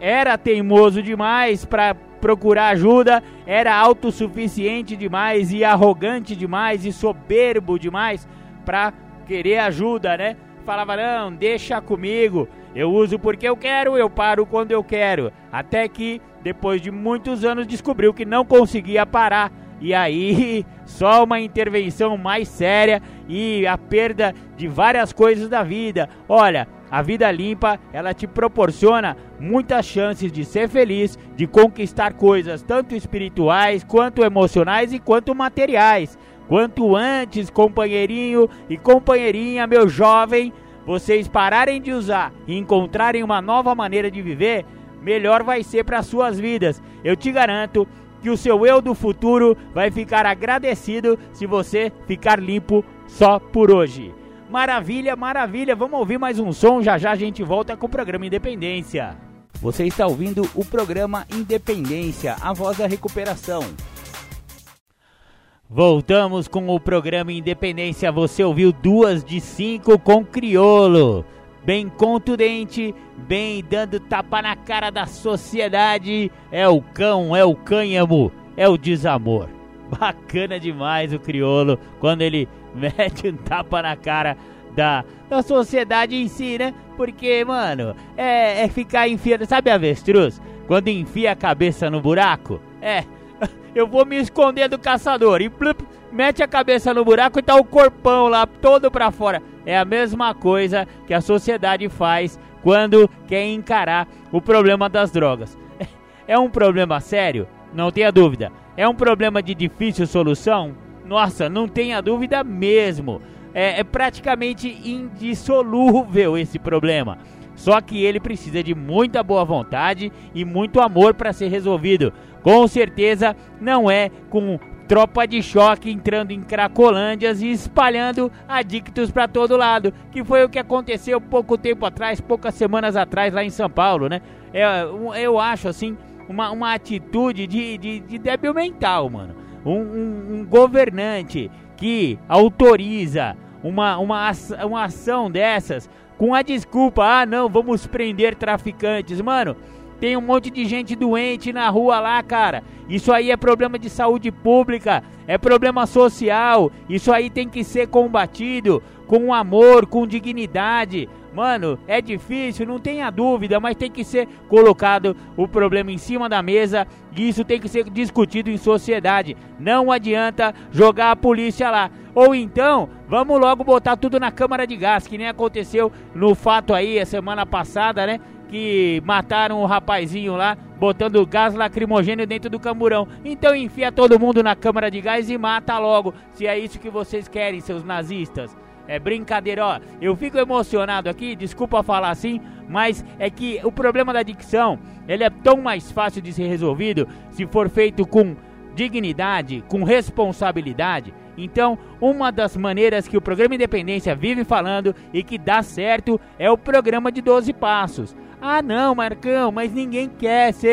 Era teimoso demais para procurar ajuda, era autossuficiente demais e arrogante demais e soberbo demais para querer ajuda, né? Falava: "Não, deixa comigo. Eu uso porque eu quero, eu paro quando eu quero". Até que depois de muitos anos descobriu que não conseguia parar. E aí, *laughs* só uma intervenção mais séria e a perda de várias coisas da vida. Olha, a vida limpa, ela te proporciona muitas chances de ser feliz, de conquistar coisas tanto espirituais, quanto emocionais e quanto materiais. Quanto antes, companheirinho e companheirinha, meu jovem, vocês pararem de usar e encontrarem uma nova maneira de viver, melhor vai ser para suas vidas. Eu te garanto que o seu eu do futuro vai ficar agradecido se você ficar limpo só por hoje. Maravilha, maravilha. Vamos ouvir mais um som. Já já a gente volta com o programa Independência. Você está ouvindo o programa Independência, a voz da recuperação. Voltamos com o programa Independência. Você ouviu duas de cinco com Criolo. Bem contundente, bem dando tapa na cara da sociedade. É o cão, é o cânhamo, é o desamor. *laughs* Bacana demais o Criolo quando ele *laughs* mete um tapa na cara da, da sociedade em si, né? Porque, mano, é, é ficar enfiando. Sabe avestruz? Quando enfia a cabeça no buraco? É, eu vou me esconder do caçador e plup, mete a cabeça no buraco e tá o corpão lá todo pra fora. É a mesma coisa que a sociedade faz quando quer encarar o problema das drogas. É um problema sério? Não tenha dúvida. É um problema de difícil solução? Nossa, não tenha dúvida mesmo. É, é praticamente indissolúvel esse problema. Só que ele precisa de muita boa vontade e muito amor para ser resolvido. Com certeza não é com tropa de choque entrando em cracolândias e espalhando adictos para todo lado, que foi o que aconteceu pouco tempo atrás, poucas semanas atrás lá em São Paulo, né? É, eu acho assim uma, uma atitude de, de, de débil mental, mano. Um, um, um, governante que autoriza uma, uma, uma ação dessas com a desculpa, ah não, vamos prender traficantes. Mano, tem um monte de gente doente na rua lá, cara. Isso aí é problema de saúde pública, é problema social. Isso aí tem que ser combatido com amor, com dignidade. Mano, é difícil, não tenha dúvida, mas tem que ser colocado o problema em cima da mesa e isso tem que ser discutido em sociedade. Não adianta jogar a polícia lá. Ou então, vamos logo botar tudo na câmara de gás, que nem aconteceu no fato aí a semana passada, né? Que mataram o rapazinho lá botando gás lacrimogêneo dentro do camburão. Então enfia todo mundo na câmara de gás e mata logo, se é isso que vocês querem, seus nazistas. É brincadeira, ó. Eu fico emocionado aqui, desculpa falar assim, mas é que o problema da dicção, ele é tão mais fácil de ser resolvido se for feito com dignidade, com responsabilidade. Então, uma das maneiras que o programa Independência vive falando e que dá certo é o programa de 12 passos. Ah, não, Marcão, mas ninguém quer se,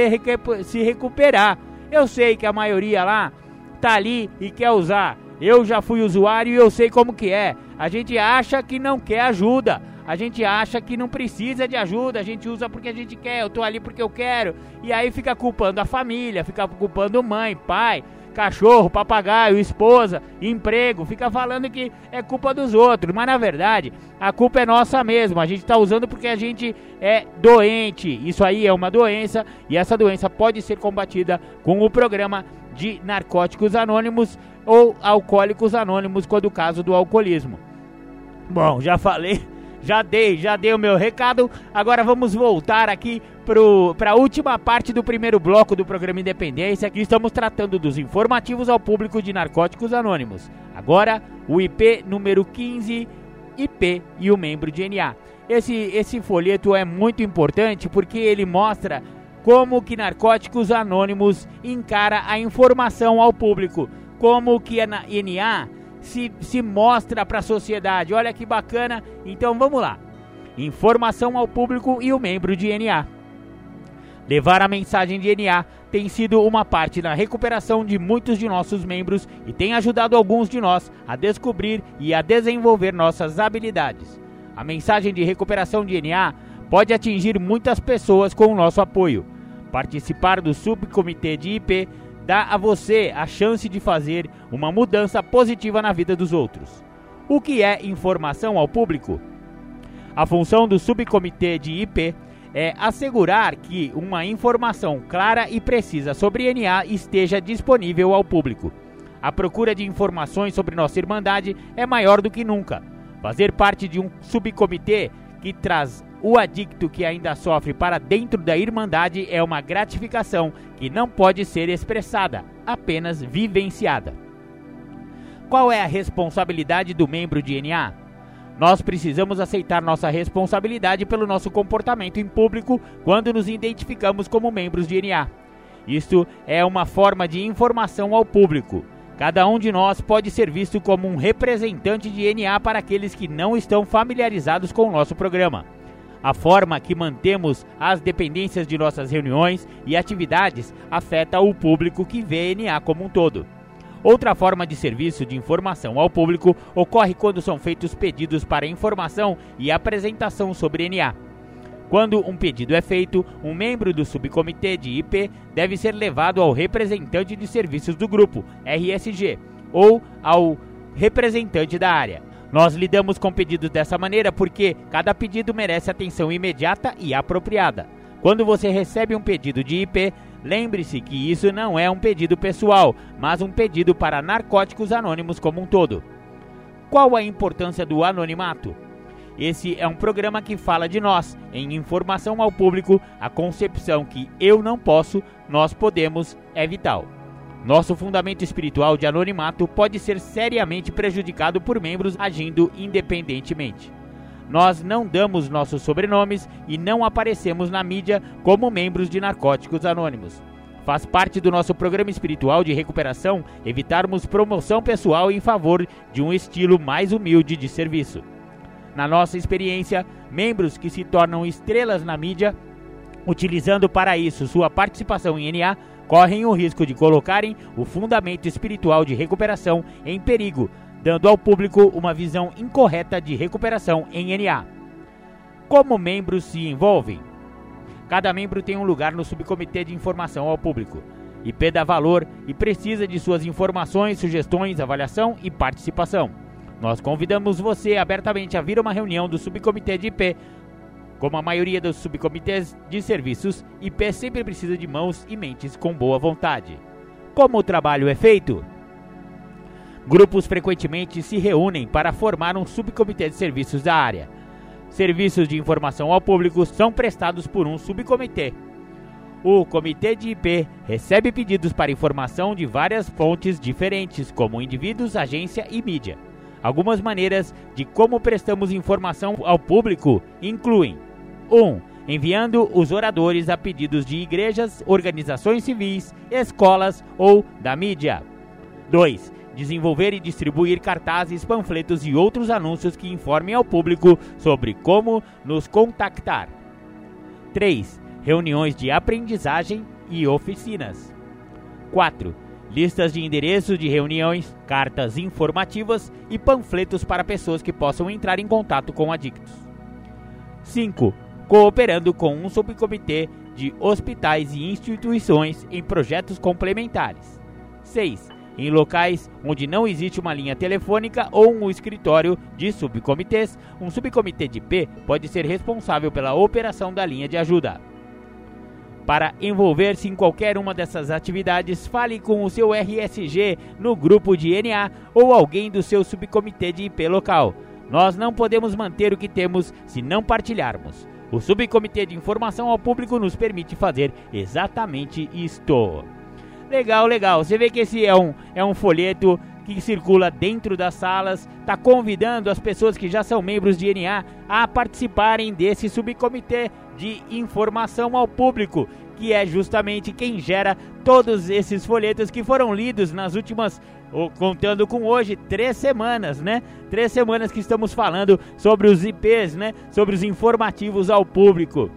se recuperar. Eu sei que a maioria lá tá ali e quer usar. Eu já fui usuário e eu sei como que é. A gente acha que não quer ajuda. A gente acha que não precisa de ajuda, a gente usa porque a gente quer, eu tô ali porque eu quero. E aí fica culpando a família, fica culpando mãe, pai, cachorro, papagaio, esposa, emprego, fica falando que é culpa dos outros, mas na verdade a culpa é nossa mesmo. A gente está usando porque a gente é doente. Isso aí é uma doença e essa doença pode ser combatida com o programa de narcóticos anônimos ou alcoólicos anônimos, quando o caso do alcoolismo. Bom, já falei, já dei, já dei o meu recado. Agora vamos voltar aqui para a última parte do primeiro bloco do programa Independência, que estamos tratando dos informativos ao público de narcóticos anônimos. Agora, o IP número 15, IP e o membro de NA. Esse, esse folheto é muito importante porque ele mostra como que Narcóticos Anônimos encara a informação ao público, como que a NA se, se mostra para a sociedade. Olha que bacana. Então vamos lá. Informação ao público e o membro de NA. Levar a mensagem de NA tem sido uma parte na recuperação de muitos de nossos membros e tem ajudado alguns de nós a descobrir e a desenvolver nossas habilidades. A mensagem de recuperação de NA pode atingir muitas pessoas com o nosso apoio. Participar do subcomitê de IP dá a você a chance de fazer uma mudança positiva na vida dos outros. O que é informação ao público? A função do subcomitê de IP é assegurar que uma informação clara e precisa sobre NA esteja disponível ao público. A procura de informações sobre nossa Irmandade é maior do que nunca. Fazer parte de um subcomitê que traz o adicto que ainda sofre para dentro da Irmandade é uma gratificação que não pode ser expressada, apenas vivenciada. Qual é a responsabilidade do membro de NA? Nós precisamos aceitar nossa responsabilidade pelo nosso comportamento em público quando nos identificamos como membros de NA. Isto é uma forma de informação ao público. Cada um de nós pode ser visto como um representante de NA para aqueles que não estão familiarizados com o nosso programa a forma que mantemos as dependências de nossas reuniões e atividades afeta o público que vê NA como um todo. Outra forma de serviço de informação ao público ocorre quando são feitos pedidos para informação e apresentação sobre NA. Quando um pedido é feito, um membro do subcomitê de IP deve ser levado ao representante de serviços do grupo, RSG, ou ao representante da área. Nós lidamos com pedidos dessa maneira porque cada pedido merece atenção imediata e apropriada. Quando você recebe um pedido de IP, lembre-se que isso não é um pedido pessoal, mas um pedido para narcóticos anônimos como um todo. Qual a importância do anonimato? Esse é um programa que fala de nós, em informação ao público, a concepção que eu não posso, nós podemos é vital. Nosso fundamento espiritual de anonimato pode ser seriamente prejudicado por membros agindo independentemente. Nós não damos nossos sobrenomes e não aparecemos na mídia como membros de Narcóticos Anônimos. Faz parte do nosso programa espiritual de recuperação evitarmos promoção pessoal em favor de um estilo mais humilde de serviço. Na nossa experiência, membros que se tornam estrelas na mídia, utilizando para isso sua participação em NA, correm o risco de colocarem o fundamento espiritual de recuperação em perigo, dando ao público uma visão incorreta de recuperação em NA. Como membros se envolvem? Cada membro tem um lugar no subcomitê de informação ao público. IP dá valor e precisa de suas informações, sugestões, avaliação e participação. Nós convidamos você abertamente a vir a uma reunião do subcomitê de IP como a maioria dos subcomitês de serviços, IP sempre precisa de mãos e mentes com boa vontade. Como o trabalho é feito? Grupos frequentemente se reúnem para formar um subcomitê de serviços da área. Serviços de informação ao público são prestados por um subcomitê. O comitê de IP recebe pedidos para informação de várias fontes diferentes, como indivíduos, agência e mídia. Algumas maneiras de como prestamos informação ao público incluem: 1. Um, enviando os oradores a pedidos de igrejas, organizações civis, escolas ou da mídia. 2. Desenvolver e distribuir cartazes, panfletos e outros anúncios que informem ao público sobre como nos contactar. 3 reuniões de aprendizagem e oficinas. 4. Listas de endereços de reuniões, cartas informativas e panfletos para pessoas que possam entrar em contato com adictos. 5. Cooperando com um subcomitê de hospitais e instituições em projetos complementares. 6. Em locais onde não existe uma linha telefônica ou um escritório de subcomitês, um subcomitê de P pode ser responsável pela operação da linha de ajuda. Para envolver-se em qualquer uma dessas atividades, fale com o seu RSG no grupo de NA ou alguém do seu subcomitê de IP local. Nós não podemos manter o que temos se não partilharmos. O subcomitê de informação ao público nos permite fazer exatamente isto. Legal, legal. Você vê que esse é um, é um folheto que circula dentro das salas, está convidando as pessoas que já são membros de NA a participarem desse subcomitê de informação ao público, que é justamente quem gera todos esses folhetos que foram lidos nas últimas, contando com hoje, três semanas, né? Três semanas que estamos falando sobre os IPs, né? Sobre os informativos ao público.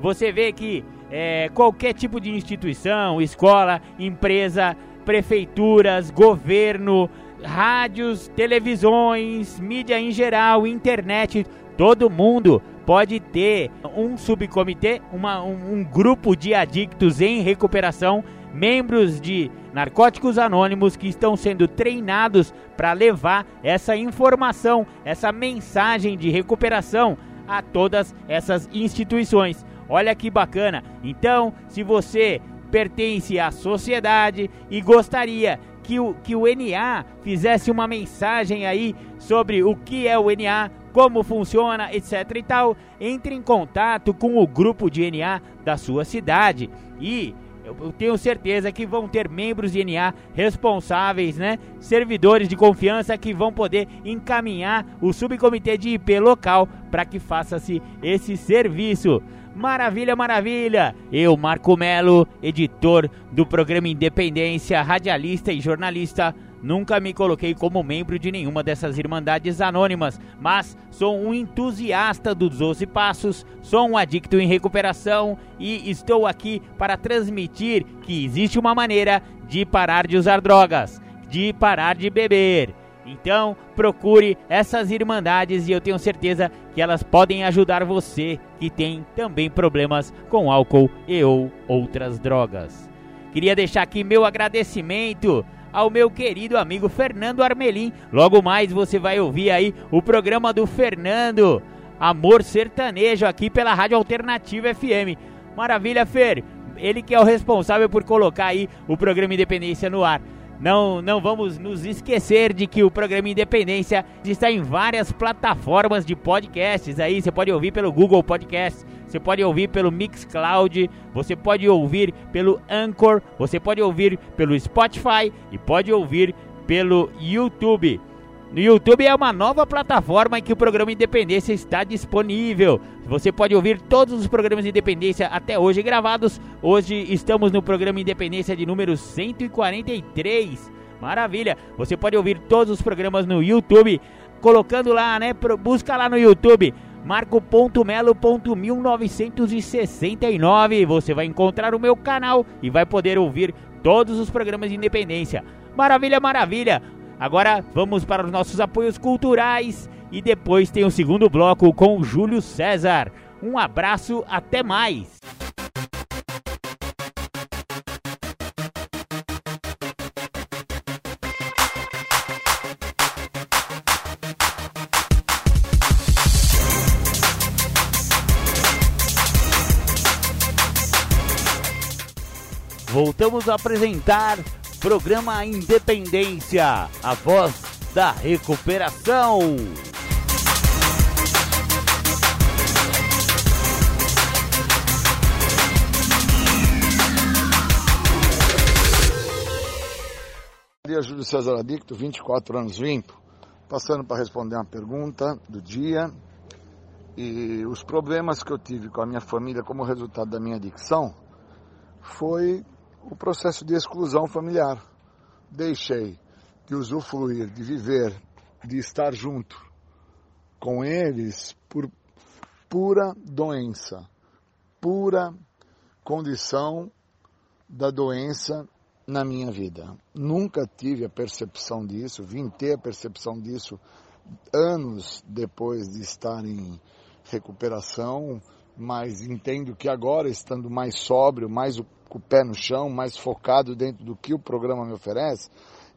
Você vê que é, qualquer tipo de instituição, escola, empresa, prefeituras, governo, rádios, televisões, mídia em geral, internet, todo mundo pode ter um subcomitê, uma, um, um grupo de adictos em recuperação, membros de narcóticos anônimos que estão sendo treinados para levar essa informação, essa mensagem de recuperação a todas essas instituições. Olha que bacana. Então, se você pertence à sociedade e gostaria que o, que o NA fizesse uma mensagem aí sobre o que é o NA, como funciona, etc e tal, entre em contato com o grupo de NA da sua cidade e eu tenho certeza que vão ter membros de NA responsáveis, né? Servidores de confiança que vão poder encaminhar o subcomitê de IP local para que faça-se esse serviço. Maravilha, maravilha! Eu, Marco Melo, editor do programa Independência, radialista e jornalista, Nunca me coloquei como membro de nenhuma dessas irmandades anônimas, mas sou um entusiasta dos 12 passos, sou um adicto em recuperação e estou aqui para transmitir que existe uma maneira de parar de usar drogas, de parar de beber. Então, procure essas irmandades e eu tenho certeza que elas podem ajudar você que tem também problemas com álcool e ou outras drogas. Queria deixar aqui meu agradecimento ao meu querido amigo Fernando Armelim. Logo mais você vai ouvir aí o programa do Fernando, Amor Sertanejo, aqui pela Rádio Alternativa FM. Maravilha, Fer. Ele que é o responsável por colocar aí o programa Independência no ar. Não, não vamos nos esquecer de que o programa Independência está em várias plataformas de podcasts. Aí você pode ouvir pelo Google Podcast, você pode ouvir pelo Mixcloud, você pode ouvir pelo Anchor, você pode ouvir pelo Spotify e pode ouvir pelo YouTube. No YouTube é uma nova plataforma em que o programa Independência está disponível. Você pode ouvir todos os programas de Independência até hoje gravados. Hoje estamos no programa Independência de número 143. Maravilha! Você pode ouvir todos os programas no YouTube, colocando lá, né? Busca lá no YouTube marco.melo.1969. Você vai encontrar o meu canal e vai poder ouvir todos os programas de Independência. Maravilha, maravilha! Agora vamos para os nossos apoios culturais e depois tem o segundo bloco com o Júlio César. Um abraço, até mais! Voltamos a apresentar Programa Independência, a voz da recuperação. Maria Júlio César Abicto, 24 anos limpo, passando para responder uma pergunta do dia. E os problemas que eu tive com a minha família como resultado da minha adicção foi o processo de exclusão familiar. Deixei de usufruir, de viver, de estar junto com eles por pura doença, pura condição da doença na minha vida. Nunca tive a percepção disso, vim ter a percepção disso anos depois de estar em recuperação, mas entendo que agora, estando mais sóbrio, mais com o pé no chão, mais focado dentro do que o programa me oferece,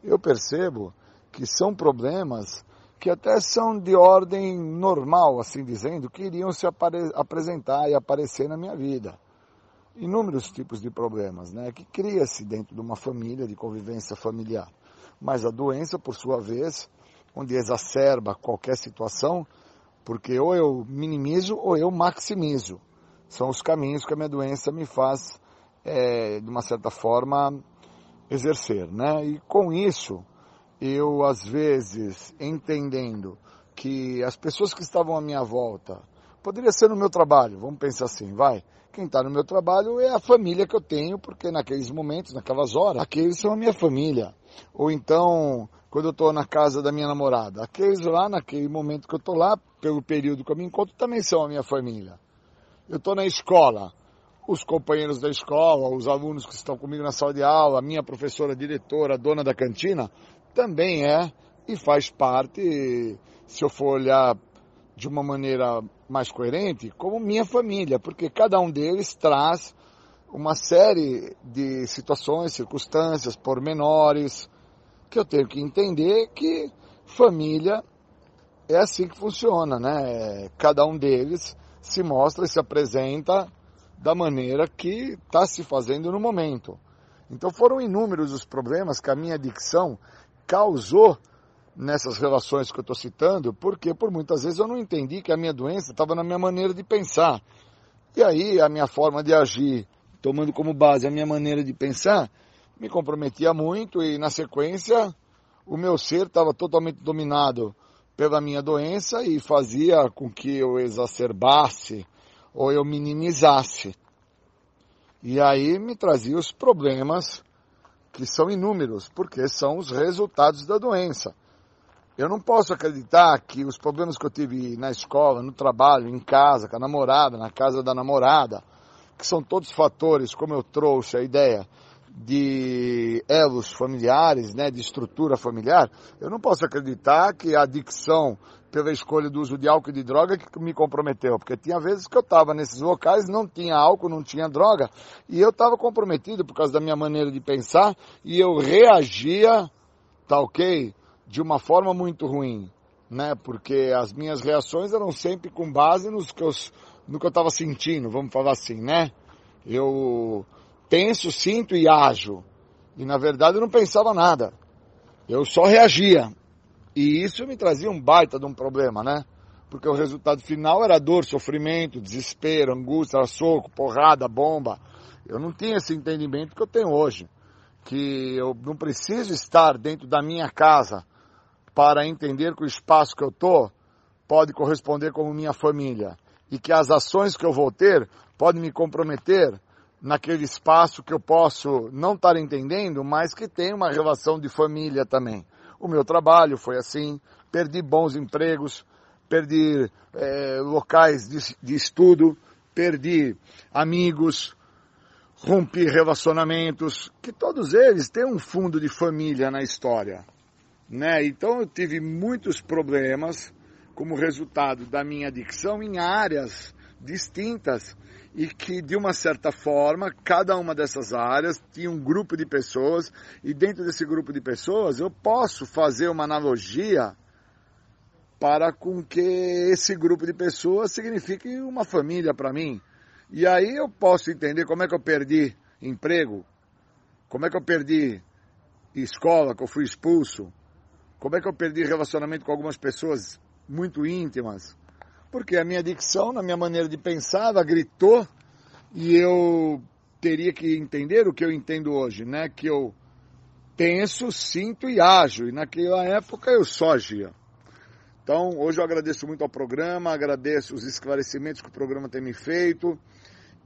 eu percebo que são problemas que até são de ordem normal, assim dizendo, que iriam se apresentar e aparecer na minha vida inúmeros tipos de problemas, né, que cria-se dentro de uma família, de convivência familiar. Mas a doença, por sua vez, onde exacerba qualquer situação, porque ou eu minimizo ou eu maximizo. São os caminhos que a minha doença me faz, é, de uma certa forma, exercer, né? E com isso, eu às vezes entendendo que as pessoas que estavam à minha volta, poderia ser no meu trabalho, vamos pensar assim, vai, quem está no meu trabalho é a família que eu tenho, porque naqueles momentos, naquelas horas, aqueles são a minha família. Ou então, quando eu estou na casa da minha namorada, aqueles lá, naquele momento que eu estou lá, pelo período que eu me encontro, também são a minha família. Eu estou na escola, os companheiros da escola, os alunos que estão comigo na sala de aula, a minha professora, diretora, dona da cantina, também é e faz parte, se eu for olhar de uma maneira mais coerente, como minha família, porque cada um deles traz uma série de situações, circunstâncias, pormenores, que eu tenho que entender que família é assim que funciona, né? Cada um deles se mostra e se apresenta da maneira que está se fazendo no momento. Então foram inúmeros os problemas que a minha adicção causou nessas relações que eu estou citando, porque por muitas vezes eu não entendi que a minha doença estava na minha maneira de pensar. E aí a minha forma de agir, tomando como base a minha maneira de pensar, me comprometia muito e na sequência o meu ser estava totalmente dominado pela minha doença e fazia com que eu exacerbasse ou eu minimizasse. E aí me trazia os problemas que são inúmeros, porque são os resultados da doença. Eu não posso acreditar que os problemas que eu tive na escola, no trabalho, em casa, com a namorada, na casa da namorada, que são todos fatores, como eu trouxe a ideia de elos familiares, né, de estrutura familiar, eu não posso acreditar que a adicção pela escolha do uso de álcool e de droga que me comprometeu, porque tinha vezes que eu estava nesses locais, não tinha álcool, não tinha droga, e eu estava comprometido por causa da minha maneira de pensar, e eu reagia, tá ok? de uma forma muito ruim, né? Porque as minhas reações eram sempre com base nos que eu, no que eu estava sentindo, vamos falar assim, né? Eu penso, sinto e ajo. E na verdade eu não pensava nada. Eu só reagia. E isso me trazia um baita de um problema, né? Porque o resultado final era dor, sofrimento, desespero, angústia, soco, porrada, bomba. Eu não tinha esse entendimento que eu tenho hoje. Que eu não preciso estar dentro da minha casa para entender que o espaço que eu estou pode corresponder como minha família e que as ações que eu vou ter podem me comprometer naquele espaço que eu posso não estar entendendo, mas que tem uma relação de família também. O meu trabalho foi assim, perdi bons empregos, perdi é, locais de, de estudo, perdi amigos, rompi relacionamentos, que todos eles têm um fundo de família na história né? Então eu tive muitos problemas como resultado da minha adicção em áreas distintas e que de uma certa forma cada uma dessas áreas tinha um grupo de pessoas e dentro desse grupo de pessoas eu posso fazer uma analogia para com que esse grupo de pessoas signifique uma família para mim. E aí eu posso entender como é que eu perdi emprego, como é que eu perdi escola, que eu fui expulso, como é que eu perdi relacionamento com algumas pessoas muito íntimas? Porque a minha adicção, na minha maneira de pensar, ela gritou e eu teria que entender o que eu entendo hoje, né? Que eu penso, sinto e ajo. E naquela época eu só agia. Então, hoje eu agradeço muito ao programa, agradeço os esclarecimentos que o programa tem me feito.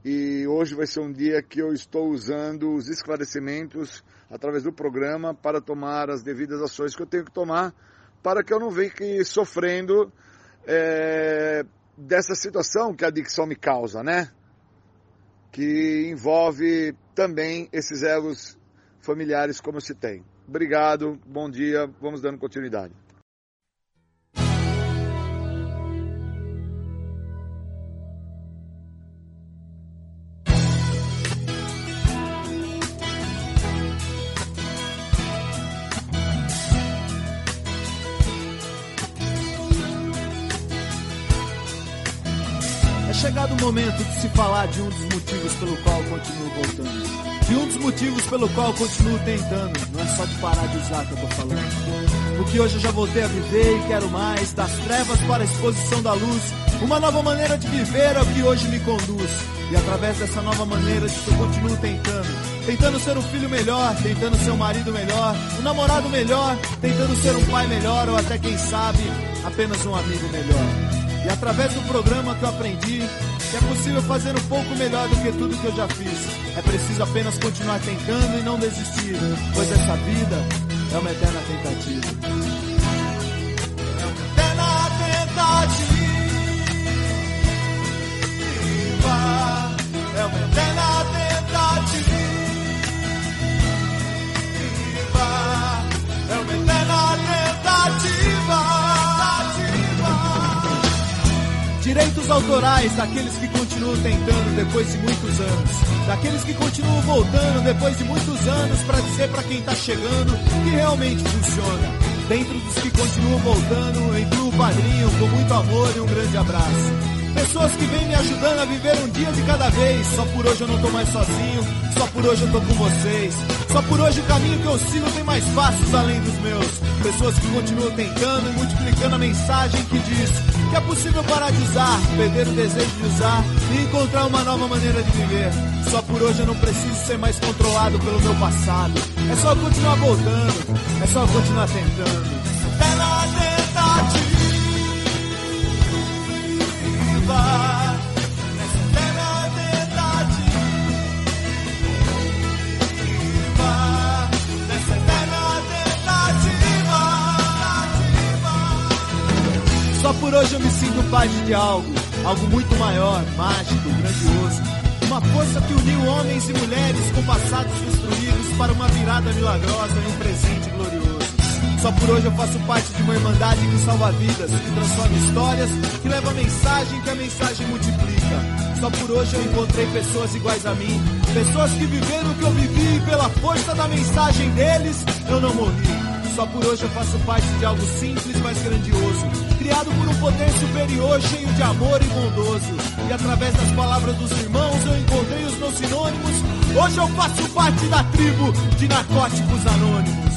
E hoje vai ser um dia que eu estou usando os esclarecimentos através do programa para tomar as devidas ações que eu tenho que tomar para que eu não fique sofrendo é, dessa situação que a adicção me causa, né? Que envolve também esses elos familiares como se tem. Obrigado, bom dia, vamos dando continuidade. Momento de se falar de um dos motivos pelo qual continuo voltando. E um dos motivos pelo qual continuo tentando, não é só de parar de usar que eu tô falando. Porque hoje eu já voltei a viver e quero mais, das trevas para a exposição da luz. Uma nova maneira de viver é o que hoje me conduz. E através dessa nova maneira eu continuo tentando. Tentando ser um filho melhor, tentando ser um marido melhor, um namorado melhor, tentando ser um pai melhor ou até quem sabe, apenas um amigo melhor. E através do programa que eu aprendi que é possível fazer um pouco melhor do que tudo que eu já fiz. É preciso apenas continuar tentando e não desistir, pois essa vida é uma eterna tentativa. Autorais daqueles que continuam tentando depois de muitos anos. Daqueles que continuam voltando depois de muitos anos para dizer para quem tá chegando que realmente funciona. Dentro dos que continuam voltando, incluo o padrinho com muito amor e um grande abraço. Pessoas que vêm me ajudando a viver um dia de cada vez. Só por hoje eu não tô mais sozinho, só por hoje eu tô com vocês. Só por hoje o caminho que eu sigo tem mais passos além dos meus. Pessoas que continuam tentando e multiplicando a mensagem que diz que é possível parar de usar, perder o desejo de usar e encontrar uma nova maneira de viver. Só por hoje eu não preciso ser mais controlado pelo meu passado. É só continuar voltando, é só continuar tentando. Por hoje eu me sinto parte de algo, algo muito maior, mágico, grandioso. Uma força que uniu homens e mulheres com passados destruídos para uma virada milagrosa e um presente glorioso. Só por hoje eu faço parte de uma irmandade que salva vidas, que transforma histórias, que leva mensagem, que a mensagem multiplica. Só por hoje eu encontrei pessoas iguais a mim, pessoas que viveram o que eu vivi e pela força da mensagem deles eu não morri. Só por hoje eu faço parte de algo simples, mas grandioso. Criado por um poder superior, cheio de amor e bondoso. E através das palavras dos irmãos eu encontrei os meus sinônimos. Hoje eu faço parte da tribo de narcóticos anônimos.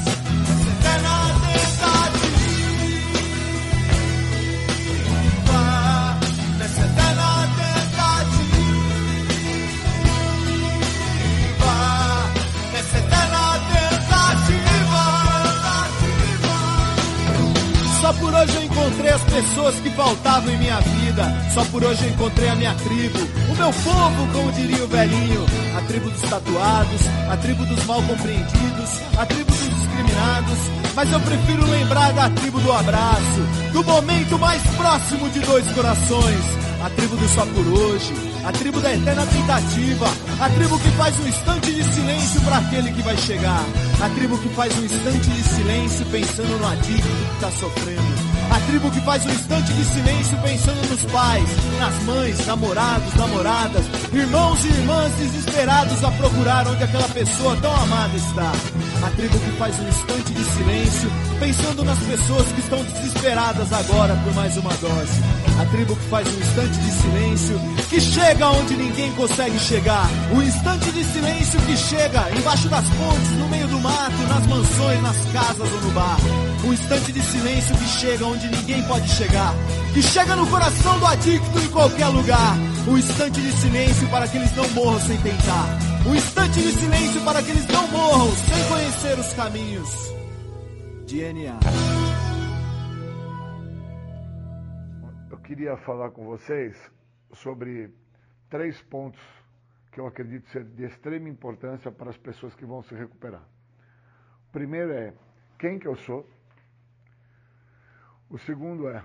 Por hoje eu encontrei as pessoas que faltavam em minha vida. Só por hoje eu encontrei a minha tribo. O meu povo, como diria o velhinho. A tribo dos tatuados, a tribo dos mal compreendidos, a tribo dos discriminados. Mas eu prefiro lembrar da tribo do abraço, do momento mais próximo de dois corações. A tribo do só por hoje, a tribo da eterna tentativa, a tribo que faz um instante de silêncio para aquele que vai chegar, a tribo que faz um instante de silêncio pensando no adicto que está sofrendo. Tribo que faz um instante de silêncio pensando nos pais, nas mães, namorados, namoradas, irmãos e irmãs desesperados a procurar onde aquela pessoa tão amada está. A tribo que faz um instante de silêncio pensando nas pessoas que estão desesperadas agora por mais uma dose. A tribo que faz um instante de silêncio que chega onde ninguém consegue chegar. Um instante de silêncio que chega embaixo das pontes, no meio do mato, nas mansões, nas casas ou no bar. Um instante de silêncio que chega onde ninguém pode chegar. Que chega no coração do adicto em qualquer lugar. Um instante de silêncio para que eles não morram sem tentar. Um instante de silêncio para que eles não morram sem conhecer os caminhos. DNA. Queria falar com vocês sobre três pontos que eu acredito ser de extrema importância para as pessoas que vão se recuperar. O primeiro é quem que eu sou. O segundo é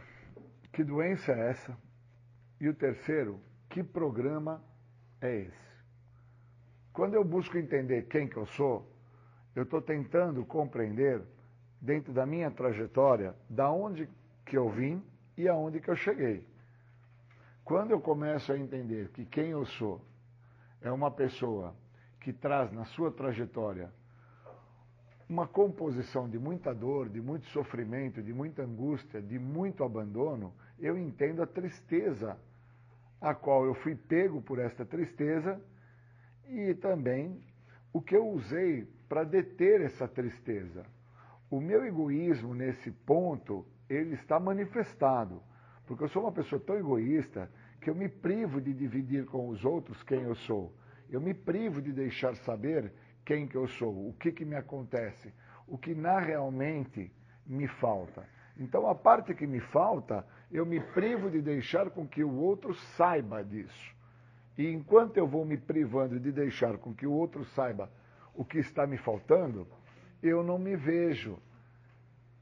que doença é essa? E o terceiro, que programa é esse? Quando eu busco entender quem que eu sou, eu estou tentando compreender dentro da minha trajetória da onde que eu vim e aonde que eu cheguei. Quando eu começo a entender que quem eu sou é uma pessoa que traz na sua trajetória uma composição de muita dor, de muito sofrimento, de muita angústia, de muito abandono, eu entendo a tristeza a qual eu fui pego por esta tristeza e também o que eu usei para deter essa tristeza. O meu egoísmo nesse ponto, ele está manifestado, porque eu sou uma pessoa tão egoísta que eu me privo de dividir com os outros quem eu sou. Eu me privo de deixar saber quem que eu sou, o que que me acontece, o que na realmente me falta. Então a parte que me falta, eu me privo de deixar com que o outro saiba disso. E enquanto eu vou me privando de deixar com que o outro saiba o que está me faltando, eu não me vejo.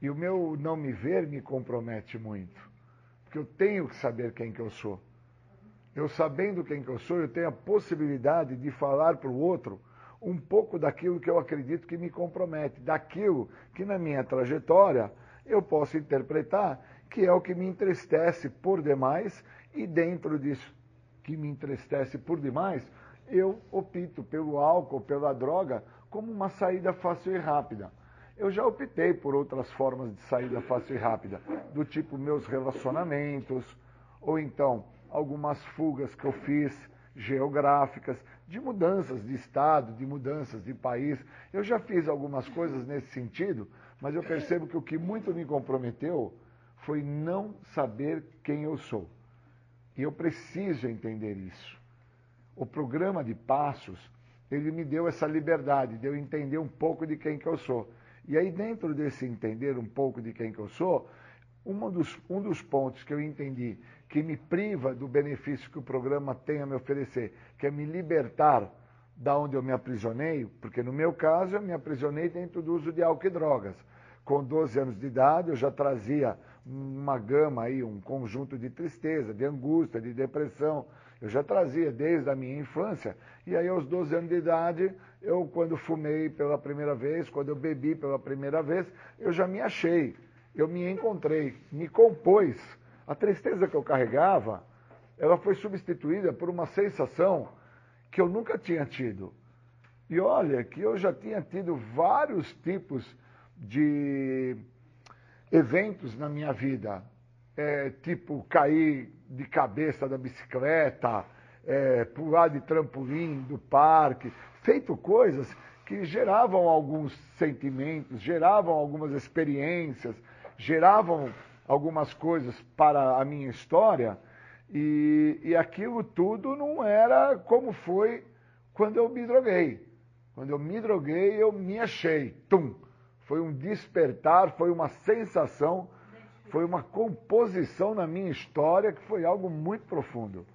E o meu não me ver me compromete muito. Porque eu tenho que saber quem que eu sou. Eu sabendo quem que eu sou, eu tenho a possibilidade de falar para o outro um pouco daquilo que eu acredito que me compromete, daquilo que na minha trajetória eu posso interpretar que é o que me entristece por demais e dentro disso que me entristece por demais, eu opto pelo álcool, pela droga como uma saída fácil e rápida. Eu já optei por outras formas de saída fácil e rápida, do tipo meus relacionamentos, ou então algumas fugas que eu fiz geográficas, de mudanças de estado, de mudanças de país. Eu já fiz algumas coisas nesse sentido, mas eu percebo que o que muito me comprometeu foi não saber quem eu sou. E eu preciso entender isso. O programa de passos, ele me deu essa liberdade de eu entender um pouco de quem que eu sou. E aí dentro desse entender um pouco de quem que eu sou, um dos, um dos pontos que eu entendi que me priva do benefício que o programa tem a me oferecer, que é me libertar da onde eu me aprisionei, porque no meu caso eu me aprisionei dentro do uso de álcool e drogas. Com 12 anos de idade eu já trazia uma gama aí, um conjunto de tristeza, de angústia, de depressão. Eu já trazia desde a minha infância. E aí aos 12 anos de idade, eu quando fumei pela primeira vez, quando eu bebi pela primeira vez, eu já me achei. Eu me encontrei, me compôs a tristeza que eu carregava, ela foi substituída por uma sensação que eu nunca tinha tido. E olha que eu já tinha tido vários tipos de eventos na minha vida, é, tipo cair de cabeça da bicicleta, é, pular de trampolim do parque, feito coisas que geravam alguns sentimentos, geravam algumas experiências, geravam algumas coisas para a minha história e, e aquilo tudo não era como foi quando eu me droguei. Quando eu me droguei, eu me achei. Tum! Foi um despertar, foi uma sensação, foi uma composição na minha história que foi algo muito profundo.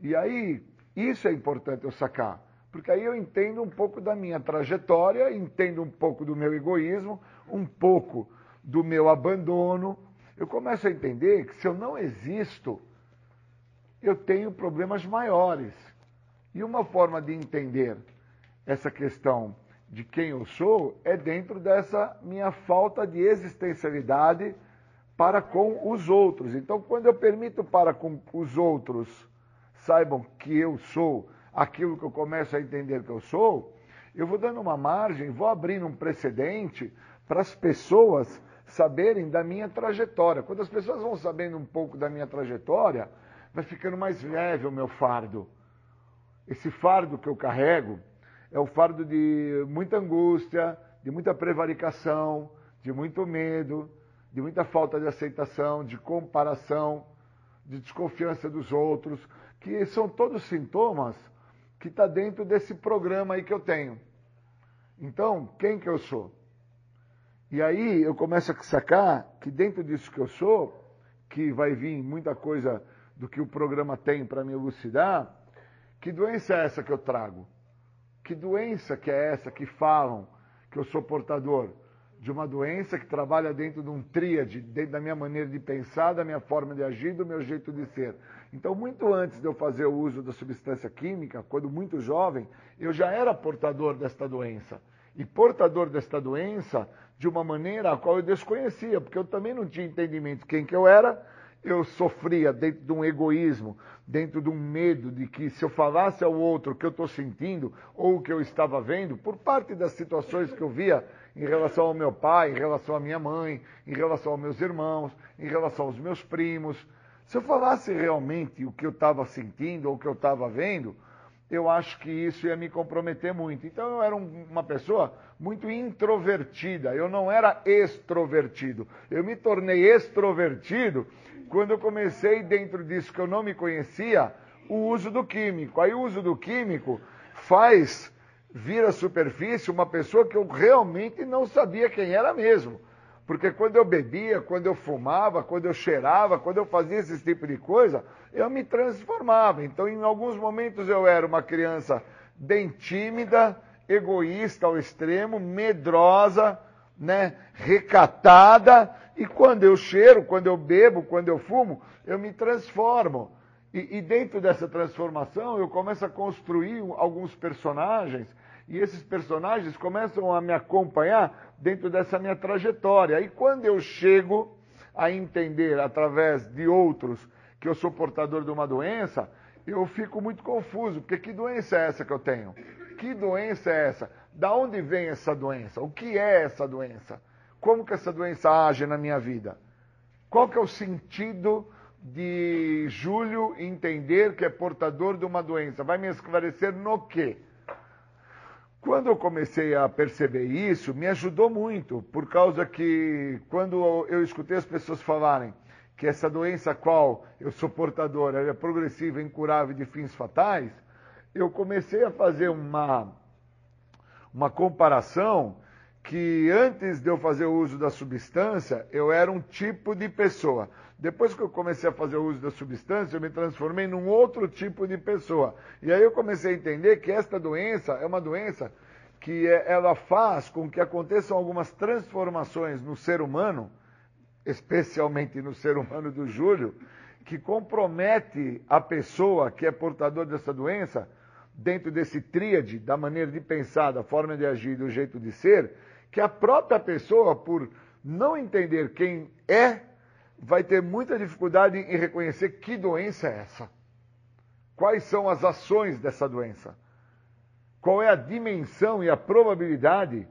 E aí, isso é importante eu sacar, porque aí eu entendo um pouco da minha trajetória, entendo um pouco do meu egoísmo, um pouco do meu abandono, eu começo a entender que se eu não existo, eu tenho problemas maiores. E uma forma de entender essa questão de quem eu sou é dentro dessa minha falta de existencialidade para com os outros. Então, quando eu permito para com os outros saibam que eu sou aquilo que eu começo a entender que eu sou, eu vou dando uma margem, vou abrindo um precedente para as pessoas saberem da minha trajetória. Quando as pessoas vão sabendo um pouco da minha trajetória, vai ficando mais leve o meu fardo. Esse fardo que eu carrego é o fardo de muita angústia, de muita prevaricação, de muito medo, de muita falta de aceitação, de comparação, de desconfiança dos outros, que são todos sintomas que está dentro desse programa aí que eu tenho. Então, quem que eu sou? E aí eu começo a sacar que dentro disso que eu sou, que vai vir muita coisa do que o programa tem para me elucidar, que doença é essa que eu trago? Que doença que é essa que falam que eu sou portador? De uma doença que trabalha dentro de um tríade, dentro da minha maneira de pensar, da minha forma de agir, do meu jeito de ser. Então, muito antes de eu fazer o uso da substância química, quando muito jovem, eu já era portador desta doença. E portador desta doença de uma maneira a qual eu desconhecia, porque eu também não tinha entendimento de quem que eu era, eu sofria dentro de um egoísmo, dentro de um medo de que se eu falasse ao outro o que eu estou sentindo ou o que eu estava vendo, por parte das situações que eu via em relação ao meu pai, em relação à minha mãe, em relação aos meus irmãos, em relação aos meus primos, se eu falasse realmente o que eu estava sentindo ou o que eu estava vendo, eu acho que isso ia me comprometer muito. Então eu era um, uma pessoa muito introvertida, eu não era extrovertido. Eu me tornei extrovertido quando eu comecei, dentro disso que eu não me conhecia, o uso do químico. Aí o uso do químico faz vir à superfície uma pessoa que eu realmente não sabia quem era mesmo. Porque quando eu bebia, quando eu fumava, quando eu cheirava, quando eu fazia esse tipo de coisa, eu me transformava. Então, em alguns momentos eu era uma criança bem tímida, egoísta ao extremo, medrosa, né, recatada, e quando eu cheiro, quando eu bebo, quando eu fumo, eu me transformo. E, e dentro dessa transformação eu começo a construir alguns personagens e esses personagens começam a me acompanhar dentro dessa minha trajetória. E quando eu chego a entender através de outros que eu sou portador de uma doença, eu fico muito confuso, porque que doença é essa que eu tenho? Que doença é essa? Da onde vem essa doença? O que é essa doença? Como que essa doença age na minha vida? Qual que é o sentido de Júlio entender que é portador de uma doença? Vai me esclarecer no quê? Quando eu comecei a perceber isso, me ajudou muito, por causa que quando eu escutei as pessoas falarem que essa doença qual eu sou portador é progressiva, incurável de fins fatais, eu comecei a fazer uma, uma comparação que antes de eu fazer o uso da substância, eu era um tipo de pessoa. Depois que eu comecei a fazer uso da substância, eu me transformei num outro tipo de pessoa. E aí eu comecei a entender que esta doença é uma doença que é, ela faz com que aconteçam algumas transformações no ser humano, especialmente no ser humano do Júlio, que compromete a pessoa que é portador dessa doença dentro desse tríade da maneira de pensar, da forma de agir, do jeito de ser, que a própria pessoa, por não entender quem é vai ter muita dificuldade em reconhecer que doença é essa. Quais são as ações dessa doença? Qual é a dimensão e a probabilidade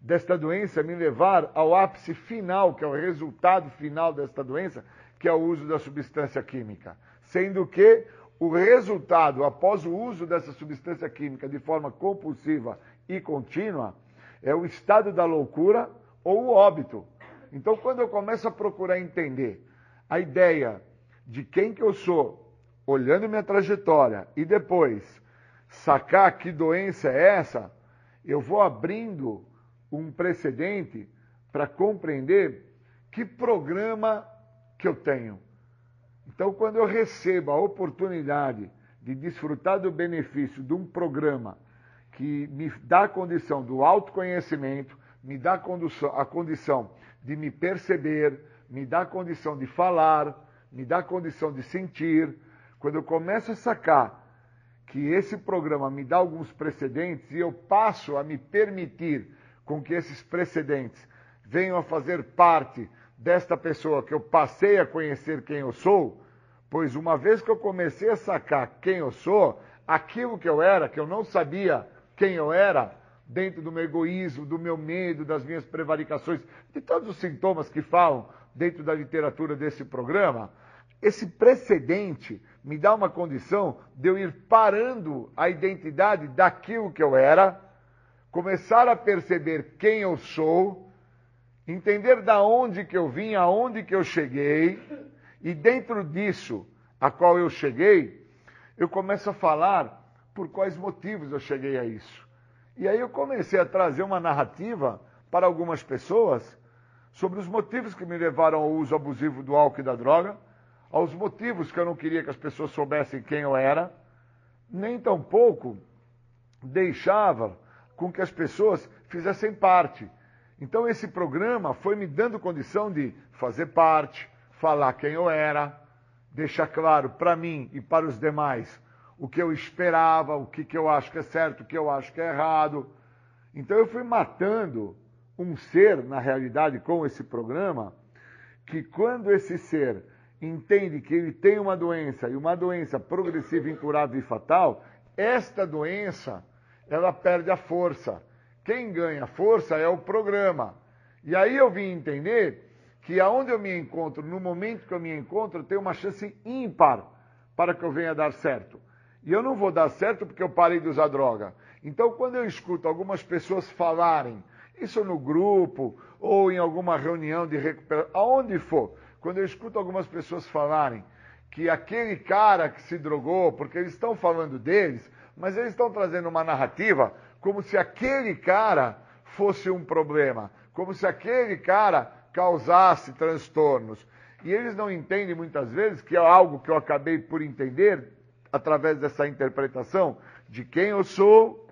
desta doença me levar ao ápice final, que é o resultado final desta doença, que é o uso da substância química? Sendo que o resultado após o uso dessa substância química de forma compulsiva e contínua é o estado da loucura ou o óbito. Então, quando eu começo a procurar entender a ideia de quem que eu sou, olhando minha trajetória, e depois sacar que doença é essa, eu vou abrindo um precedente para compreender que programa que eu tenho. Então, quando eu recebo a oportunidade de desfrutar do benefício de um programa que me dá a condição do autoconhecimento, me dá a a condição de me perceber, me dá condição de falar, me dá condição de sentir. Quando eu começo a sacar que esse programa me dá alguns precedentes e eu passo a me permitir com que esses precedentes venham a fazer parte desta pessoa que eu passei a conhecer quem eu sou, pois uma vez que eu comecei a sacar quem eu sou, aquilo que eu era, que eu não sabia quem eu era, dentro do meu egoísmo, do meu medo, das minhas prevaricações, de todos os sintomas que falam dentro da literatura desse programa, esse precedente me dá uma condição de eu ir parando a identidade daquilo que eu era, começar a perceber quem eu sou, entender da onde que eu vim, aonde que eu cheguei, e dentro disso a qual eu cheguei, eu começo a falar por quais motivos eu cheguei a isso. E aí eu comecei a trazer uma narrativa para algumas pessoas sobre os motivos que me levaram ao uso abusivo do álcool e da droga, aos motivos que eu não queria que as pessoas soubessem quem eu era, nem tampouco deixava com que as pessoas fizessem parte. Então esse programa foi me dando condição de fazer parte, falar quem eu era, deixar claro para mim e para os demais o que eu esperava, o que, que eu acho que é certo, o que eu acho que é errado. Então eu fui matando um ser, na realidade, com esse programa, que quando esse ser entende que ele tem uma doença e uma doença progressiva, incurável e fatal, esta doença ela perde a força. Quem ganha força é o programa. E aí eu vim entender que aonde eu me encontro, no momento que eu me encontro, tenho uma chance ímpar para que eu venha dar certo. E eu não vou dar certo porque eu parei de usar droga. Então, quando eu escuto algumas pessoas falarem, isso no grupo ou em alguma reunião de recuperação, aonde for, quando eu escuto algumas pessoas falarem que aquele cara que se drogou, porque eles estão falando deles, mas eles estão trazendo uma narrativa como se aquele cara fosse um problema, como se aquele cara causasse transtornos. E eles não entendem muitas vezes que é algo que eu acabei por entender através dessa interpretação de quem eu sou,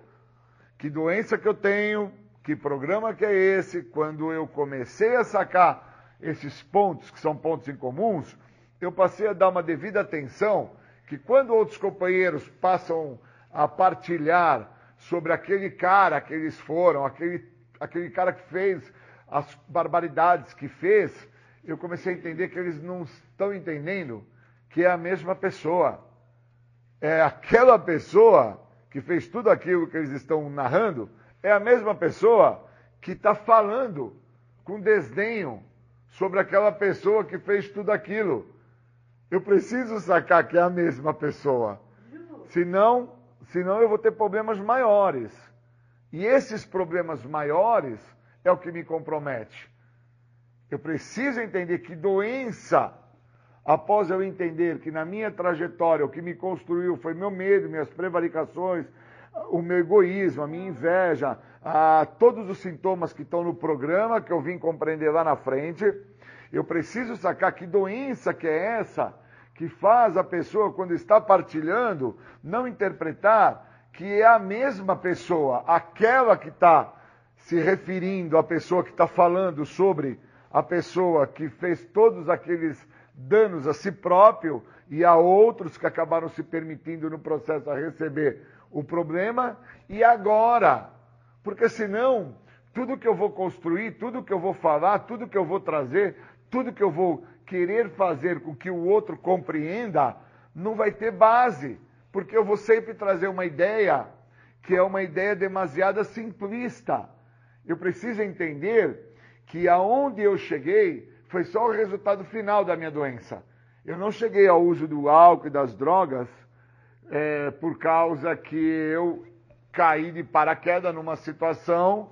que doença que eu tenho, que programa que é esse. Quando eu comecei a sacar esses pontos, que são pontos incomuns, eu passei a dar uma devida atenção que quando outros companheiros passam a partilhar sobre aquele cara que eles foram, aquele, aquele cara que fez as barbaridades que fez, eu comecei a entender que eles não estão entendendo que é a mesma pessoa. É aquela pessoa que fez tudo aquilo que eles estão narrando, é a mesma pessoa que está falando com desdenho sobre aquela pessoa que fez tudo aquilo. Eu preciso sacar que é a mesma pessoa. Senão, senão eu vou ter problemas maiores. E esses problemas maiores é o que me compromete. Eu preciso entender que doença, após eu entender que na minha trajetória o que me construiu foi meu medo, minhas prevaricações, o meu egoísmo, a minha inveja, a, todos os sintomas que estão no programa que eu vim compreender lá na frente, eu preciso sacar que doença que é essa que faz a pessoa, quando está partilhando, não interpretar que é a mesma pessoa, aquela que está se referindo à pessoa que está falando sobre a pessoa que fez todos aqueles danos a si próprio e a outros que acabaram se permitindo no processo a receber o problema, e agora, porque senão tudo que eu vou construir, tudo que eu vou falar, tudo que eu vou trazer, tudo que eu vou querer fazer com que o outro compreenda, não vai ter base, porque eu vou sempre trazer uma ideia que é uma ideia demasiada simplista. Eu preciso entender que aonde eu cheguei foi só o resultado final da minha doença. Eu não cheguei ao uso do álcool e das drogas é, por causa que eu caí de paraquedas numa situação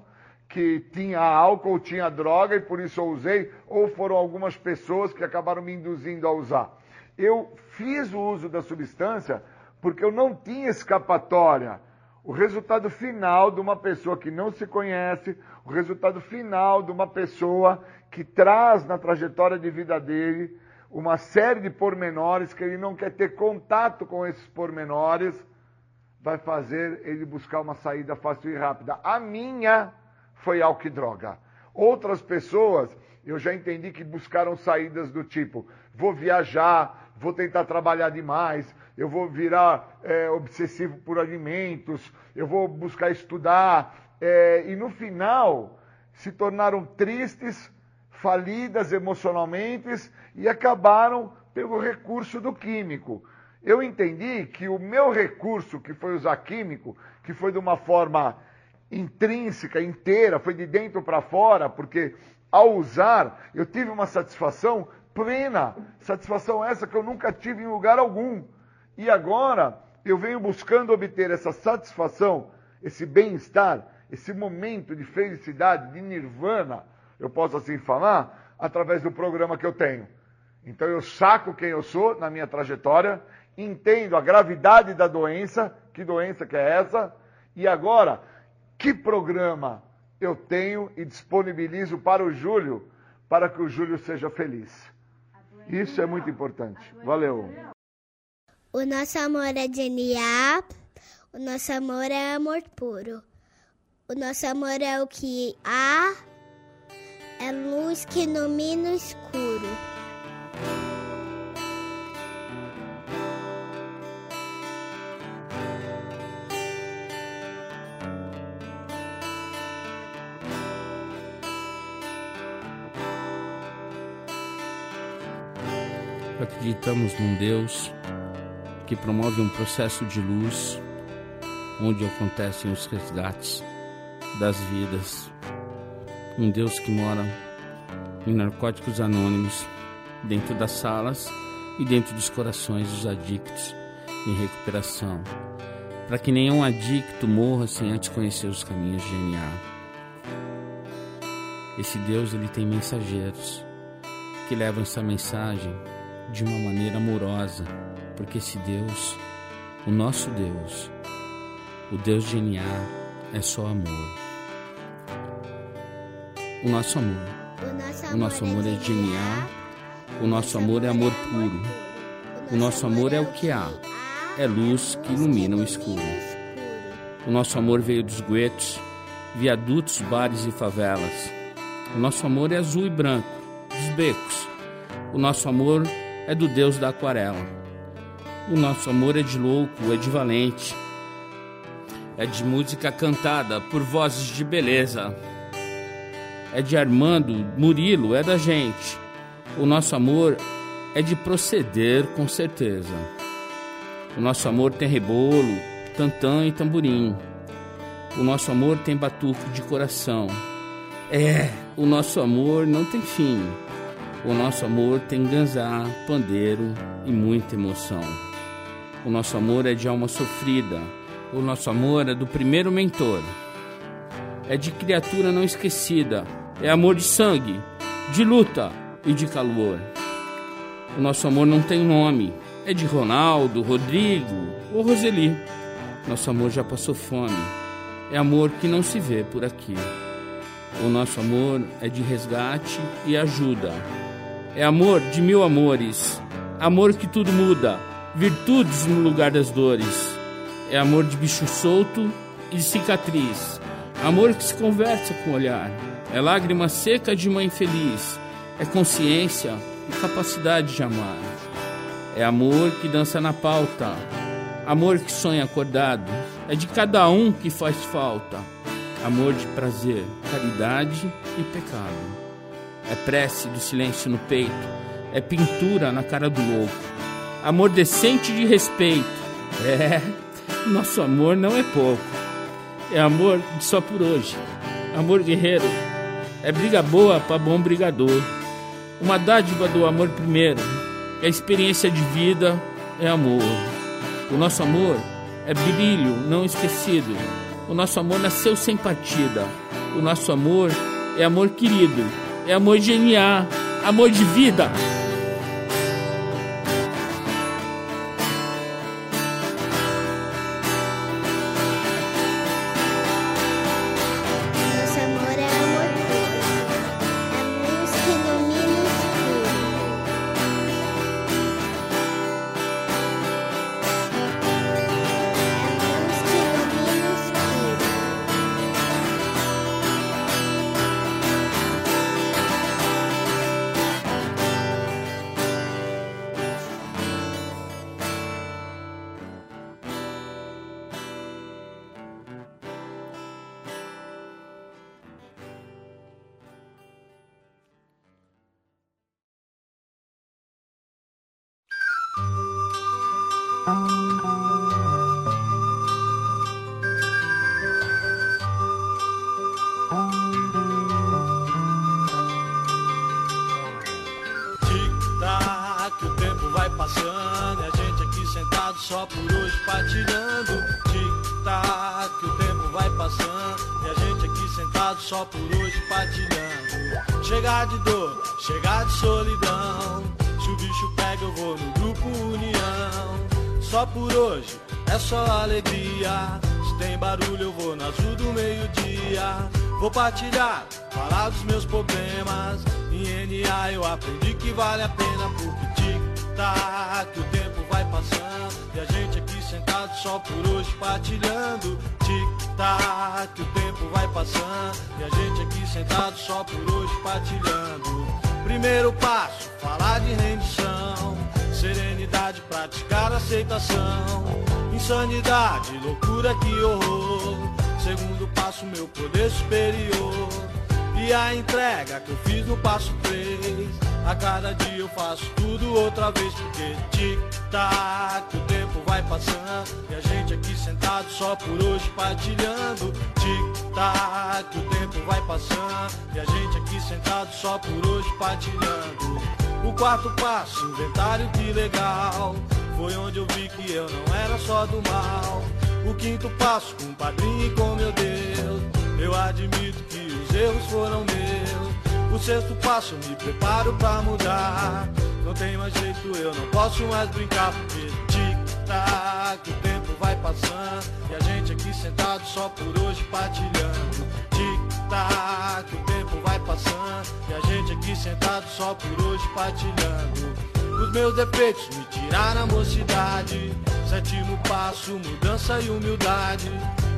que tinha álcool tinha droga e por isso eu usei, ou foram algumas pessoas que acabaram me induzindo a usar. Eu fiz o uso da substância porque eu não tinha escapatória. O resultado final de uma pessoa que não se conhece, o resultado final de uma pessoa que traz na trajetória de vida dele uma série de pormenores que ele não quer ter contato com esses pormenores, vai fazer ele buscar uma saída fácil e rápida. A minha foi álcool e droga. Outras pessoas, eu já entendi que buscaram saídas do tipo: vou viajar, vou tentar trabalhar demais, eu vou virar é, obsessivo por alimentos, eu vou buscar estudar. É, e no final, se tornaram tristes, falidas emocionalmente e acabaram pelo recurso do químico. Eu entendi que o meu recurso, que foi usar químico, que foi de uma forma intrínseca, inteira, foi de dentro para fora, porque ao usar eu tive uma satisfação plena, satisfação essa que eu nunca tive em lugar algum. E agora eu venho buscando obter essa satisfação, esse bem-estar, esse momento de felicidade, de nirvana, eu posso assim falar, através do programa que eu tenho. Então eu saco quem eu sou na minha trajetória, entendo a gravidade da doença, que doença que é essa, e agora, que programa eu tenho e disponibilizo para o Júlio, para que o Júlio seja feliz. Isso é muito importante. Valeu. O nosso amor é genial, o nosso amor é amor puro. O nosso amor é o que há, é luz que ilumina o escuro. Acreditamos num Deus que promove um processo de luz onde acontecem os resgates das vidas. Um Deus que mora em narcóticos anônimos, dentro das salas e dentro dos corações dos adictos em recuperação, para que nenhum adicto morra sem antes conhecer os caminhos de NA. Esse Deus ele tem mensageiros que levam essa mensagem de uma maneira amorosa, porque esse Deus, o nosso Deus, o Deus de NA, é só amor. O nosso amor. O nosso amor é genial. O nosso amor é amor puro. O nosso amor é o que há. É luz que ilumina o escuro. O nosso amor veio dos guetos, viadutos, bares e favelas. O nosso amor é azul e branco, dos becos. O nosso amor é do Deus da aquarela. O nosso amor é de louco, é de valente. É de música cantada por vozes de beleza. É de Armando, Murilo, é da gente. O nosso amor é de proceder com certeza. O nosso amor tem rebolo, tantã e tamborim. O nosso amor tem batuque de coração. É, o nosso amor não tem fim. O nosso amor tem ganzá, pandeiro e muita emoção. O nosso amor é de alma sofrida. O nosso amor é do primeiro mentor. É de criatura não esquecida. É amor de sangue, de luta e de calor. O nosso amor não tem nome. É de Ronaldo, Rodrigo ou Roseli. Nosso amor já passou fome. É amor que não se vê por aqui. O nosso amor é de resgate e ajuda. É amor de mil amores. Amor que tudo muda. Virtudes no lugar das dores. É amor de bicho solto e de cicatriz. Amor que se conversa com o olhar. É lágrima seca de mãe feliz. É consciência e capacidade de amar. É amor que dança na pauta. Amor que sonha acordado. É de cada um que faz falta. Amor de prazer, caridade e pecado. É prece do silêncio no peito. É pintura na cara do louco. Amor decente de respeito. É, nosso amor não é pouco. É amor de só por hoje. Amor guerreiro. É briga boa para bom brigador. Uma dádiva do amor primeiro. É experiência de vida, é amor. O nosso amor é brilho não esquecido. O nosso amor nasceu sem partida. O nosso amor é amor querido. É amor de NA. Amor de vida. E a gente aqui sentado só por hoje partilhando. Primeiro passo, falar de rendição. Serenidade, praticar aceitação. Insanidade, loucura, que horror. Segundo passo, meu poder superior. E a entrega que eu fiz no passo 3. A cada dia eu faço tudo outra vez, porque tic-tac, o tempo vai passando. E a gente aqui sentado só por hoje partilhando. Tic-tac, o tempo vai passando. E a gente aqui sentado só por hoje partilhando. O quarto passo, inventário que legal. Foi onde eu vi que eu não era só do mal. O quinto passo, com o padrinho e com meu Deus. Eu admito que os erros foram meus. O sexto passo, me preparo pra mudar. Não tem mais jeito, eu não posso mais brincar. Porque tic-tac, o tempo vai passando. E a gente aqui sentado só por hoje partilhando. Tic-tac, o tempo vai passando. E a gente aqui sentado só por hoje partilhando. Os meus defeitos me tiraram a mocidade. Sétimo passo, mudança e humildade.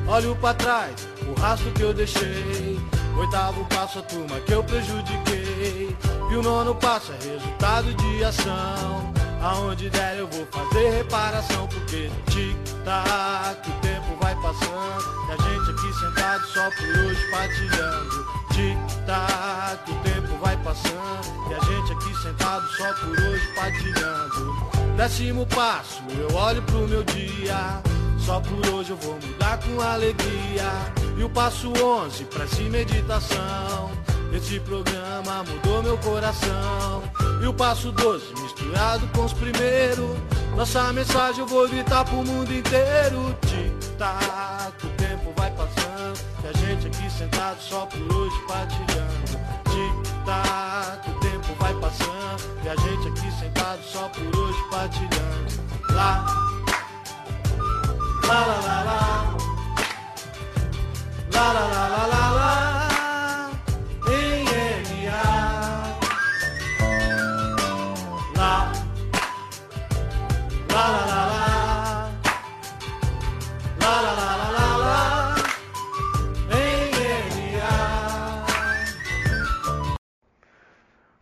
Olho pra trás, o rastro que eu deixei. Oitavo passo, a turma que eu prejudiquei. E o nono passo é resultado de ação. Aonde der eu vou fazer reparação. Porque tic-tac, o tempo vai passando. E a gente aqui sentado só por hoje partilhando. Tic-tac, o tempo vai passando. E a gente aqui sentado só por hoje partilhando. Décimo passo, eu olho pro meu dia. Só por hoje eu vou mudar com alegria. E o passo 11, prece e meditação. Esse programa mudou meu coração. E o passo 12, misturado com os primeiros. Nossa mensagem eu vou gritar pro mundo inteiro. Tic-tac, o tempo vai passando. E a gente aqui sentado só por hoje partilhando. Tic-tac, o tempo vai passando. E a gente aqui sentado só por hoje partilhando. Lá, lá, lá, lá, lá. Lá, lá, lá, lá, lá, lá.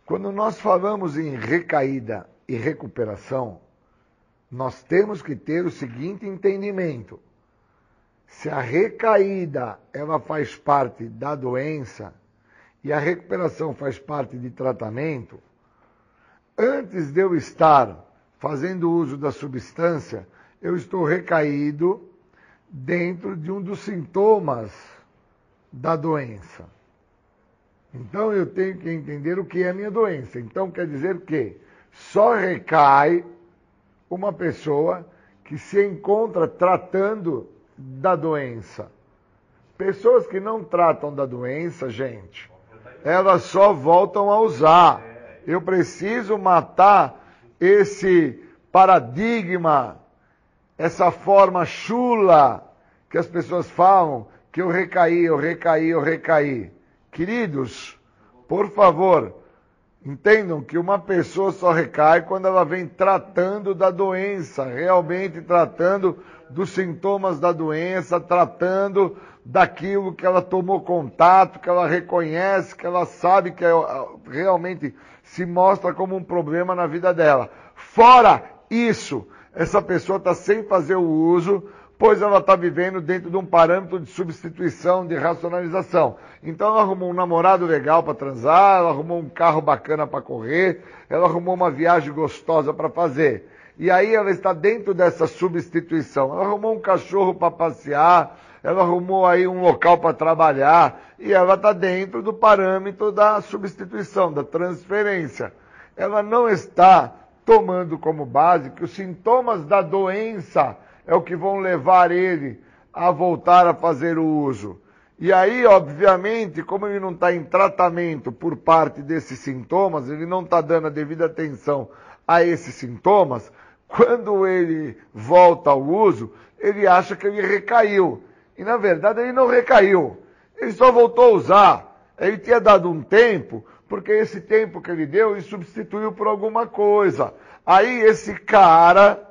Quando nós falamos em recaída e recuperação, nós temos que ter o seguinte entendimento. Se a recaída ela faz parte da doença e a recuperação faz parte de tratamento, antes de eu estar fazendo uso da substância, eu estou recaído dentro de um dos sintomas da doença. Então eu tenho que entender o que é a minha doença. Então quer dizer que só recai uma pessoa que se encontra tratando da doença. Pessoas que não tratam da doença, gente, elas só voltam a usar. Eu preciso matar esse paradigma, essa forma chula que as pessoas falam que eu recaí, eu recaí, eu recaí. Queridos, por favor, entendam que uma pessoa só recai quando ela vem tratando da doença, realmente tratando dos sintomas da doença, tratando daquilo que ela tomou contato, que ela reconhece, que ela sabe que é, realmente se mostra como um problema na vida dela. Fora isso, essa pessoa está sem fazer o uso, pois ela está vivendo dentro de um parâmetro de substituição, de racionalização. Então ela arrumou um namorado legal para transar, ela arrumou um carro bacana para correr, ela arrumou uma viagem gostosa para fazer. E aí ela está dentro dessa substituição. Ela arrumou um cachorro para passear, ela arrumou aí um local para trabalhar, e ela está dentro do parâmetro da substituição, da transferência. Ela não está tomando como base que os sintomas da doença é o que vão levar ele a voltar a fazer o uso. E aí, obviamente, como ele não está em tratamento por parte desses sintomas, ele não está dando a devida atenção a esses sintomas, quando ele volta ao uso, ele acha que ele recaiu. E na verdade ele não recaiu. Ele só voltou a usar. Ele tinha dado um tempo, porque esse tempo que ele deu, ele substituiu por alguma coisa. Aí esse cara,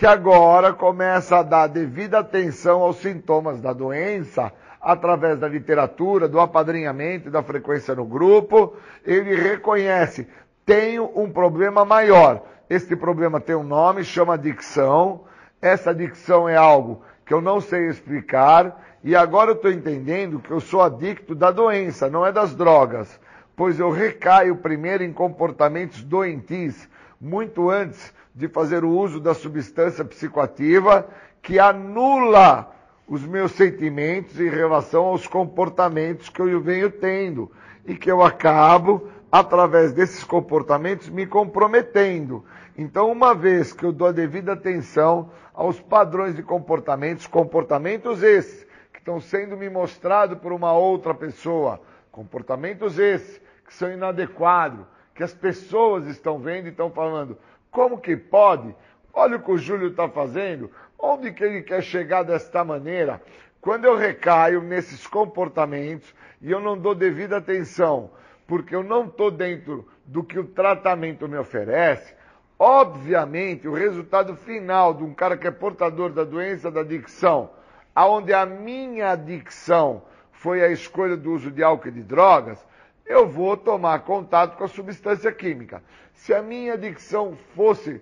que agora começa a dar devida atenção aos sintomas da doença, através da literatura, do apadrinhamento e da frequência no grupo, ele reconhece, tenho um problema maior. Este problema tem um nome, chama adicção. Essa adicção é algo que eu não sei explicar, e agora eu estou entendendo que eu sou adicto da doença, não é das drogas, pois eu recaio primeiro em comportamentos doentis, muito antes de fazer o uso da substância psicoativa que anula os meus sentimentos em relação aos comportamentos que eu venho tendo e que eu acabo, através desses comportamentos, me comprometendo. Então, uma vez que eu dou a devida atenção aos padrões de comportamentos, comportamentos esses que estão sendo me mostrados por uma outra pessoa, comportamentos esses que são inadequados, que as pessoas estão vendo e estão falando, como que pode? Olha o que o Júlio está fazendo, Onde que ele quer chegar desta maneira? Quando eu recaio nesses comportamentos e eu não dou devida atenção, porque eu não estou dentro do que o tratamento me oferece, obviamente o resultado final de um cara que é portador da doença da adicção, aonde a minha adicção foi a escolha do uso de álcool e de drogas, eu vou tomar contato com a substância química. Se a minha adicção fosse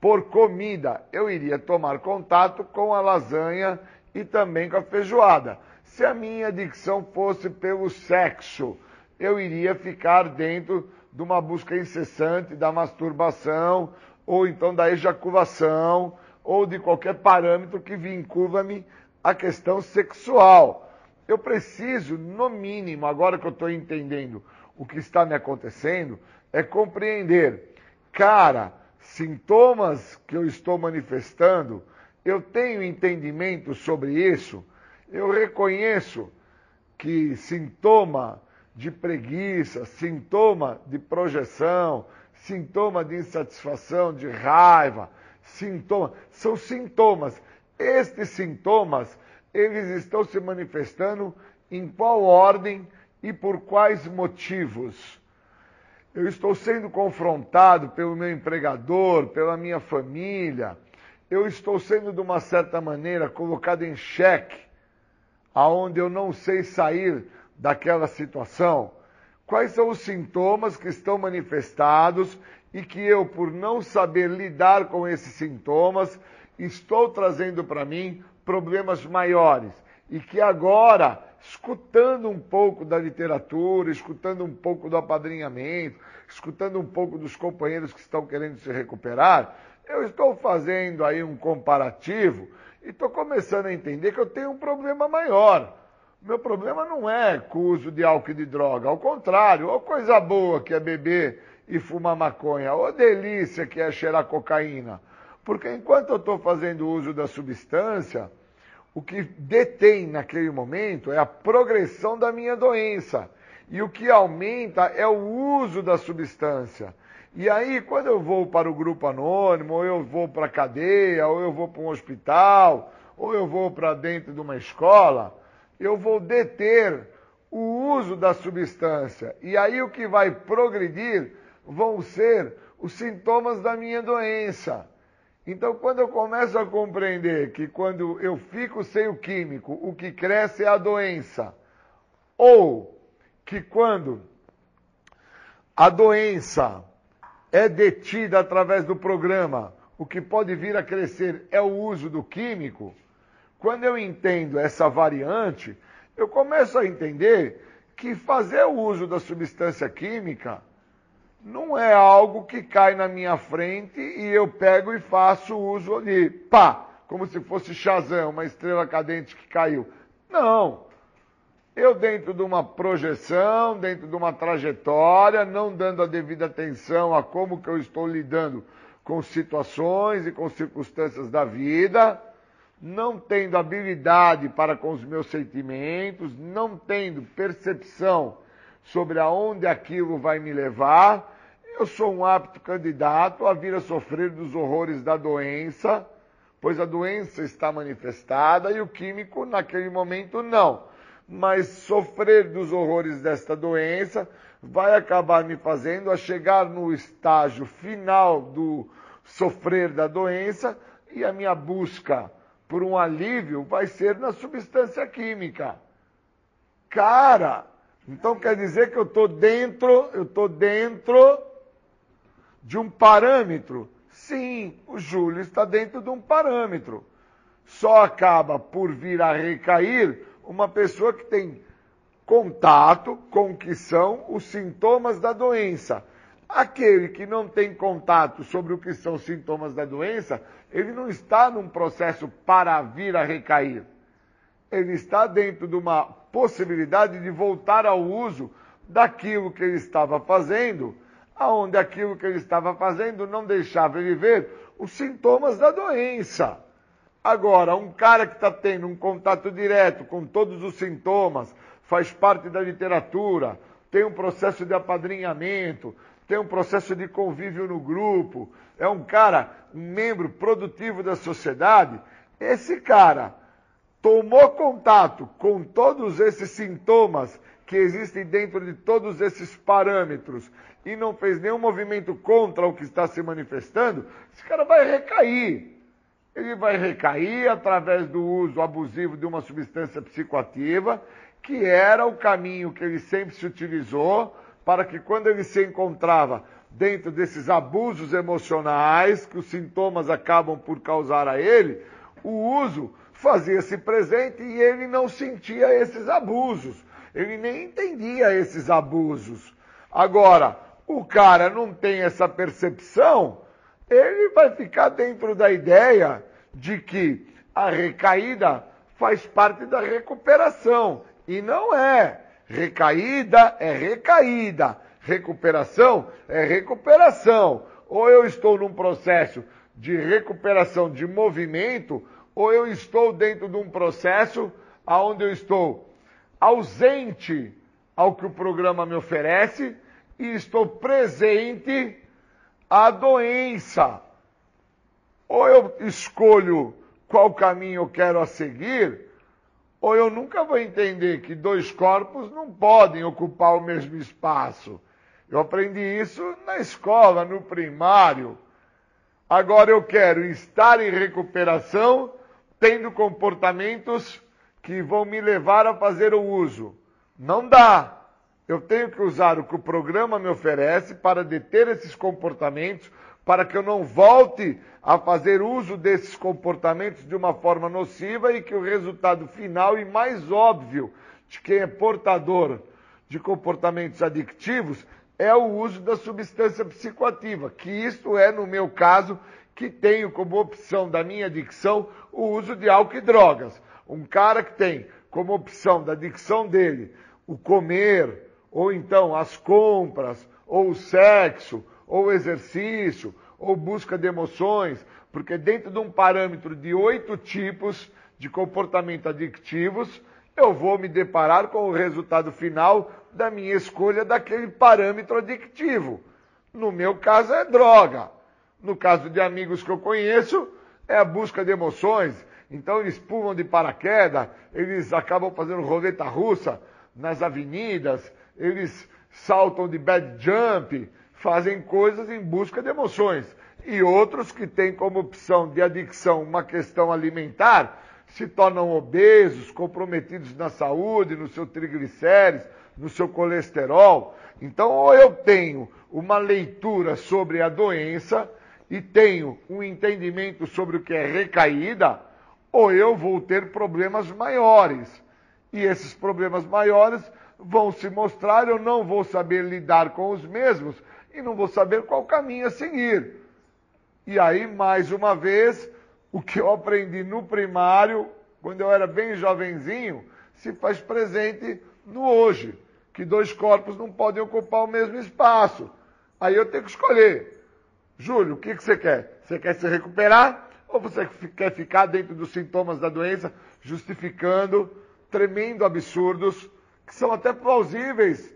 por comida, eu iria tomar contato com a lasanha e também com a feijoada. Se a minha adicção fosse pelo sexo, eu iria ficar dentro de uma busca incessante da masturbação, ou então da ejaculação, ou de qualquer parâmetro que vincula-me à questão sexual. Eu preciso, no mínimo, agora que eu estou entendendo o que está me acontecendo, é compreender, cara, sintomas que eu estou manifestando, eu tenho entendimento sobre isso, eu reconheço que sintoma de preguiça, sintoma de projeção, sintoma de insatisfação, de raiva, sintoma, são sintomas. Estes sintomas, eles estão se manifestando em qual ordem e por quais motivos? Eu estou sendo confrontado pelo meu empregador, pela minha família, eu estou sendo de uma certa maneira colocado em xeque, aonde eu não sei sair daquela situação. Quais são os sintomas que estão manifestados e que eu, por não saber lidar com esses sintomas, estou trazendo para mim problemas maiores e que agora escutando um pouco da literatura, escutando um pouco do apadrinhamento, escutando um pouco dos companheiros que estão querendo se recuperar, eu estou fazendo aí um comparativo e estou começando a entender que eu tenho um problema maior. Meu problema não é com o uso de álcool e de droga, ao contrário, ou coisa boa que é beber e fumar maconha, ou delícia que é cheirar cocaína. Porque enquanto eu estou fazendo uso da substância, o que detém naquele momento é a progressão da minha doença. E o que aumenta é o uso da substância. E aí, quando eu vou para o grupo anônimo, ou eu vou para a cadeia, ou eu vou para um hospital, ou eu vou para dentro de uma escola, eu vou deter o uso da substância. E aí o que vai progredir vão ser os sintomas da minha doença. Então, quando eu começo a compreender que quando eu fico sem o químico, o que cresce é a doença, ou que quando a doença é detida através do programa, o que pode vir a crescer é o uso do químico, quando eu entendo essa variante, eu começo a entender que fazer o uso da substância química não é algo que cai na minha frente e eu pego e faço uso ali, pá, como se fosse Shazam, uma estrela cadente que caiu. Não. Eu, dentro de uma projeção, dentro de uma trajetória, não dando a devida atenção a como que eu estou lidando com situações e com circunstâncias da vida, não tendo habilidade para com os meus sentimentos, não tendo percepção sobre aonde aquilo vai me levar, eu sou um apto candidato a vir a sofrer dos horrores da doença, pois a doença está manifestada e o químico naquele momento não. Mas sofrer dos horrores desta doença vai acabar me fazendo a chegar no estágio final do sofrer da doença e a minha busca por um alívio vai ser na substância química. Cara, então quer dizer que eu estou dentro, eu estou dentro de um parâmetro. Sim, o Júlio está dentro de um parâmetro. Só acaba por vir a recair uma pessoa que tem contato com o que são os sintomas da doença. Aquele que não tem contato sobre o que são os sintomas da doença, ele não está num processo para vir a recair. Ele está dentro de uma possibilidade de voltar ao uso daquilo que ele estava fazendo, aonde aquilo que ele estava fazendo não deixava ele ver os sintomas da doença. Agora, um cara que está tendo um contato direto com todos os sintomas, faz parte da literatura, tem um processo de apadrinhamento, tem um processo de convívio no grupo, é um cara, um membro produtivo da sociedade, esse cara tomou contato com todos esses sintomas que existem dentro de todos esses parâmetros e não fez nenhum movimento contra o que está se manifestando, esse cara vai recair. Ele vai recair através do uso abusivo de uma substância psicoativa que era o caminho que ele sempre se utilizou para que quando ele se encontrava dentro desses abusos emocionais que os sintomas acabam por causar a ele, o uso fazia-se presente e ele não sentia esses abusos. Ele nem entendia esses abusos. Agora, o cara não tem essa percepção, ele vai ficar dentro da ideia de que a recaída faz parte da recuperação. E não é. Recaída é recaída. Recuperação é recuperação. Ou eu estou num processo de recuperação de movimento, ou eu estou dentro de um processo onde eu estou ausente ao que o programa me oferece e estou presente à doença. Ou eu escolho qual caminho eu quero a seguir, ou eu nunca vou entender que dois corpos não podem ocupar o mesmo espaço. Eu aprendi isso na escola, no primário. Agora eu quero estar em recuperação, tendo comportamentos que vão me levar a fazer o uso. Não dá. Eu tenho que usar o que o programa me oferece para deter esses comportamentos, para que eu não volte a fazer uso desses comportamentos de uma forma nociva e que o resultado final e mais óbvio de quem é portador de comportamentos adictivos é o uso da substância psicoativa, que isto é, no meu caso, que tenho como opção da minha adicção o uso de álcool e drogas. Um cara que tem como opção da adicção dele o comer, ou então as compras, ou o sexo, ou o exercício, ou busca de emoções, porque dentro de um parâmetro de oito tipos de comportamento adictivos, eu vou me deparar com o resultado final da minha escolha daquele parâmetro adictivo. No meu caso é droga. No caso de amigos que eu conheço, é a busca de emoções. Então eles pulam de paraquedas, eles acabam fazendo roleta russa nas avenidas, eles saltam de bad jump, fazem coisas em busca de emoções. E outros que têm como opção de adicção uma questão alimentar, se tornam obesos, comprometidos na saúde, no seu triglicérides, no seu colesterol. Então, ou eu tenho uma leitura sobre a doença e tenho um entendimento sobre o que é recaída, ou eu vou ter problemas maiores. E esses problemas maiores vão se mostrar, eu não vou saber lidar com os mesmos, e não vou saber qual caminho a seguir. E aí, mais uma vez, o que eu aprendi no primário, quando eu era bem jovenzinho, se faz presente no hoje, que dois corpos não podem ocupar o mesmo espaço. Aí eu tenho que escolher. Júlio, o que, que você quer? Você quer se recuperar ou você quer ficar dentro dos sintomas da doença, justificando tremendo absurdos que são até plausíveis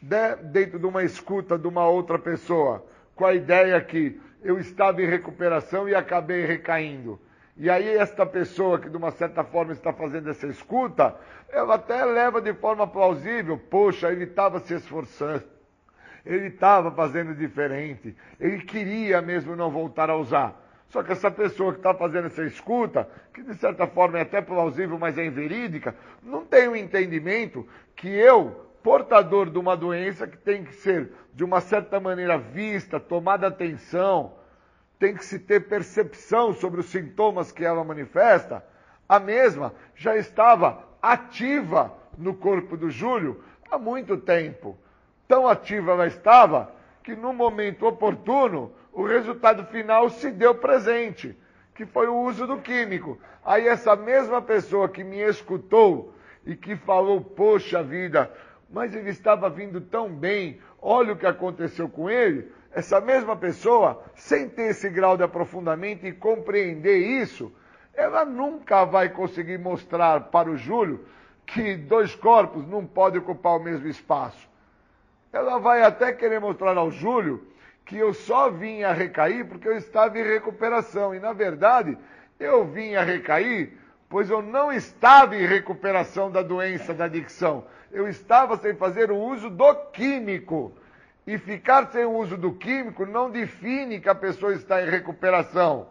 de, dentro de uma escuta de uma outra pessoa, com a ideia que eu estava em recuperação e acabei recaindo. E aí esta pessoa que de uma certa forma está fazendo essa escuta, ela até leva de forma plausível, poxa, ele estava se esforçando, ele estava fazendo diferente, ele queria mesmo não voltar a usar. Só que essa pessoa que está fazendo essa escuta, que de certa forma é até plausível, mas é inverídica, não tem o um entendimento que eu, portador de uma doença que tem que ser de uma certa maneira vista, tomada atenção, tem que se ter percepção sobre os sintomas que ela manifesta, a mesma já estava ativa no corpo do Júlio há muito tempo. Tão ativa ela estava que no momento oportuno o resultado final se deu presente, que foi o uso do químico. Aí essa mesma pessoa que me escutou e que falou, poxa vida, mas ele estava vindo tão bem, olha o que aconteceu com ele. Essa mesma pessoa, sem ter esse grau de aprofundamento e compreender isso, ela nunca vai conseguir mostrar para o Júlio que dois corpos não podem ocupar o mesmo espaço. Ela vai até querer mostrar ao Júlio que eu só vim a recair porque eu estava em recuperação. E, na verdade, eu vim a recair pois eu não estava em recuperação da doença da adicção. Eu estava sem fazer o uso do químico. E ficar sem o uso do químico não define que a pessoa está em recuperação.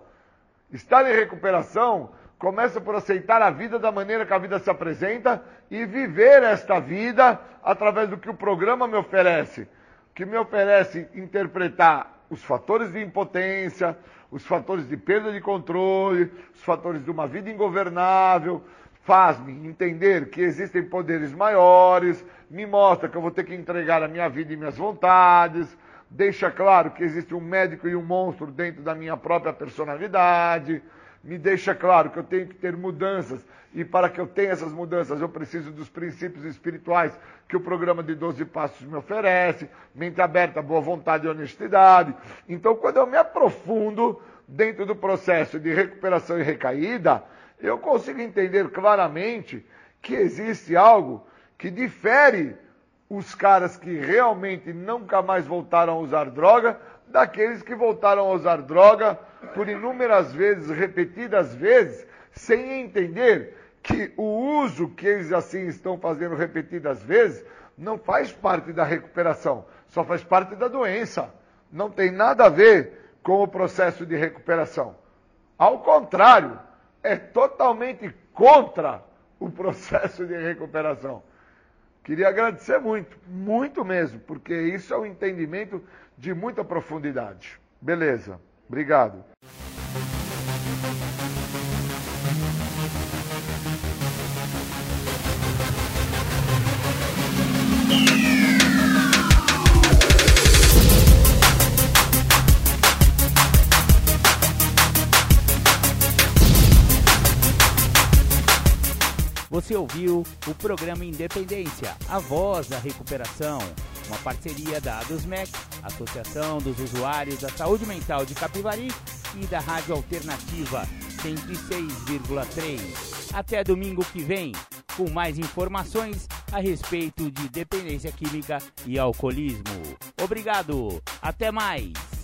Estar em recuperação começa por aceitar a vida da maneira que a vida se apresenta e viver esta vida através do que o programa me oferece. Que me oferece interpretar os fatores de impotência, os fatores de perda de controle, os fatores de uma vida ingovernável, faz-me entender que existem poderes maiores, me mostra que eu vou ter que entregar a minha vida e minhas vontades, deixa claro que existe um médico e um monstro dentro da minha própria personalidade, me deixa claro que eu tenho que ter mudanças e para que eu tenha essas mudanças eu preciso dos princípios espirituais que o programa de 12 passos me oferece, mente aberta, boa vontade e honestidade. Então, quando eu me aprofundo dentro do processo de recuperação e recaída, eu consigo entender claramente que existe algo que difere os caras que realmente nunca mais voltaram a usar droga daqueles que voltaram a usar droga por inúmeras vezes, repetidas vezes, sem entender que o uso que eles assim estão fazendo repetidas vezes não faz parte da recuperação, só faz parte da doença. Não tem nada a ver com o processo de recuperação. Ao contrário, é totalmente contra o processo de recuperação. Queria agradecer muito, muito mesmo, porque isso é um entendimento de muita profundidade. Beleza, obrigado. Você ouviu o programa Independência, a voz da recuperação, uma parceria da ADUSMEC, Associação dos Usuários da Saúde Mental de Capivari e da Rádio Alternativa 106,3. Até domingo que vem, com mais informações a respeito de dependência química e alcoolismo. Obrigado, até mais!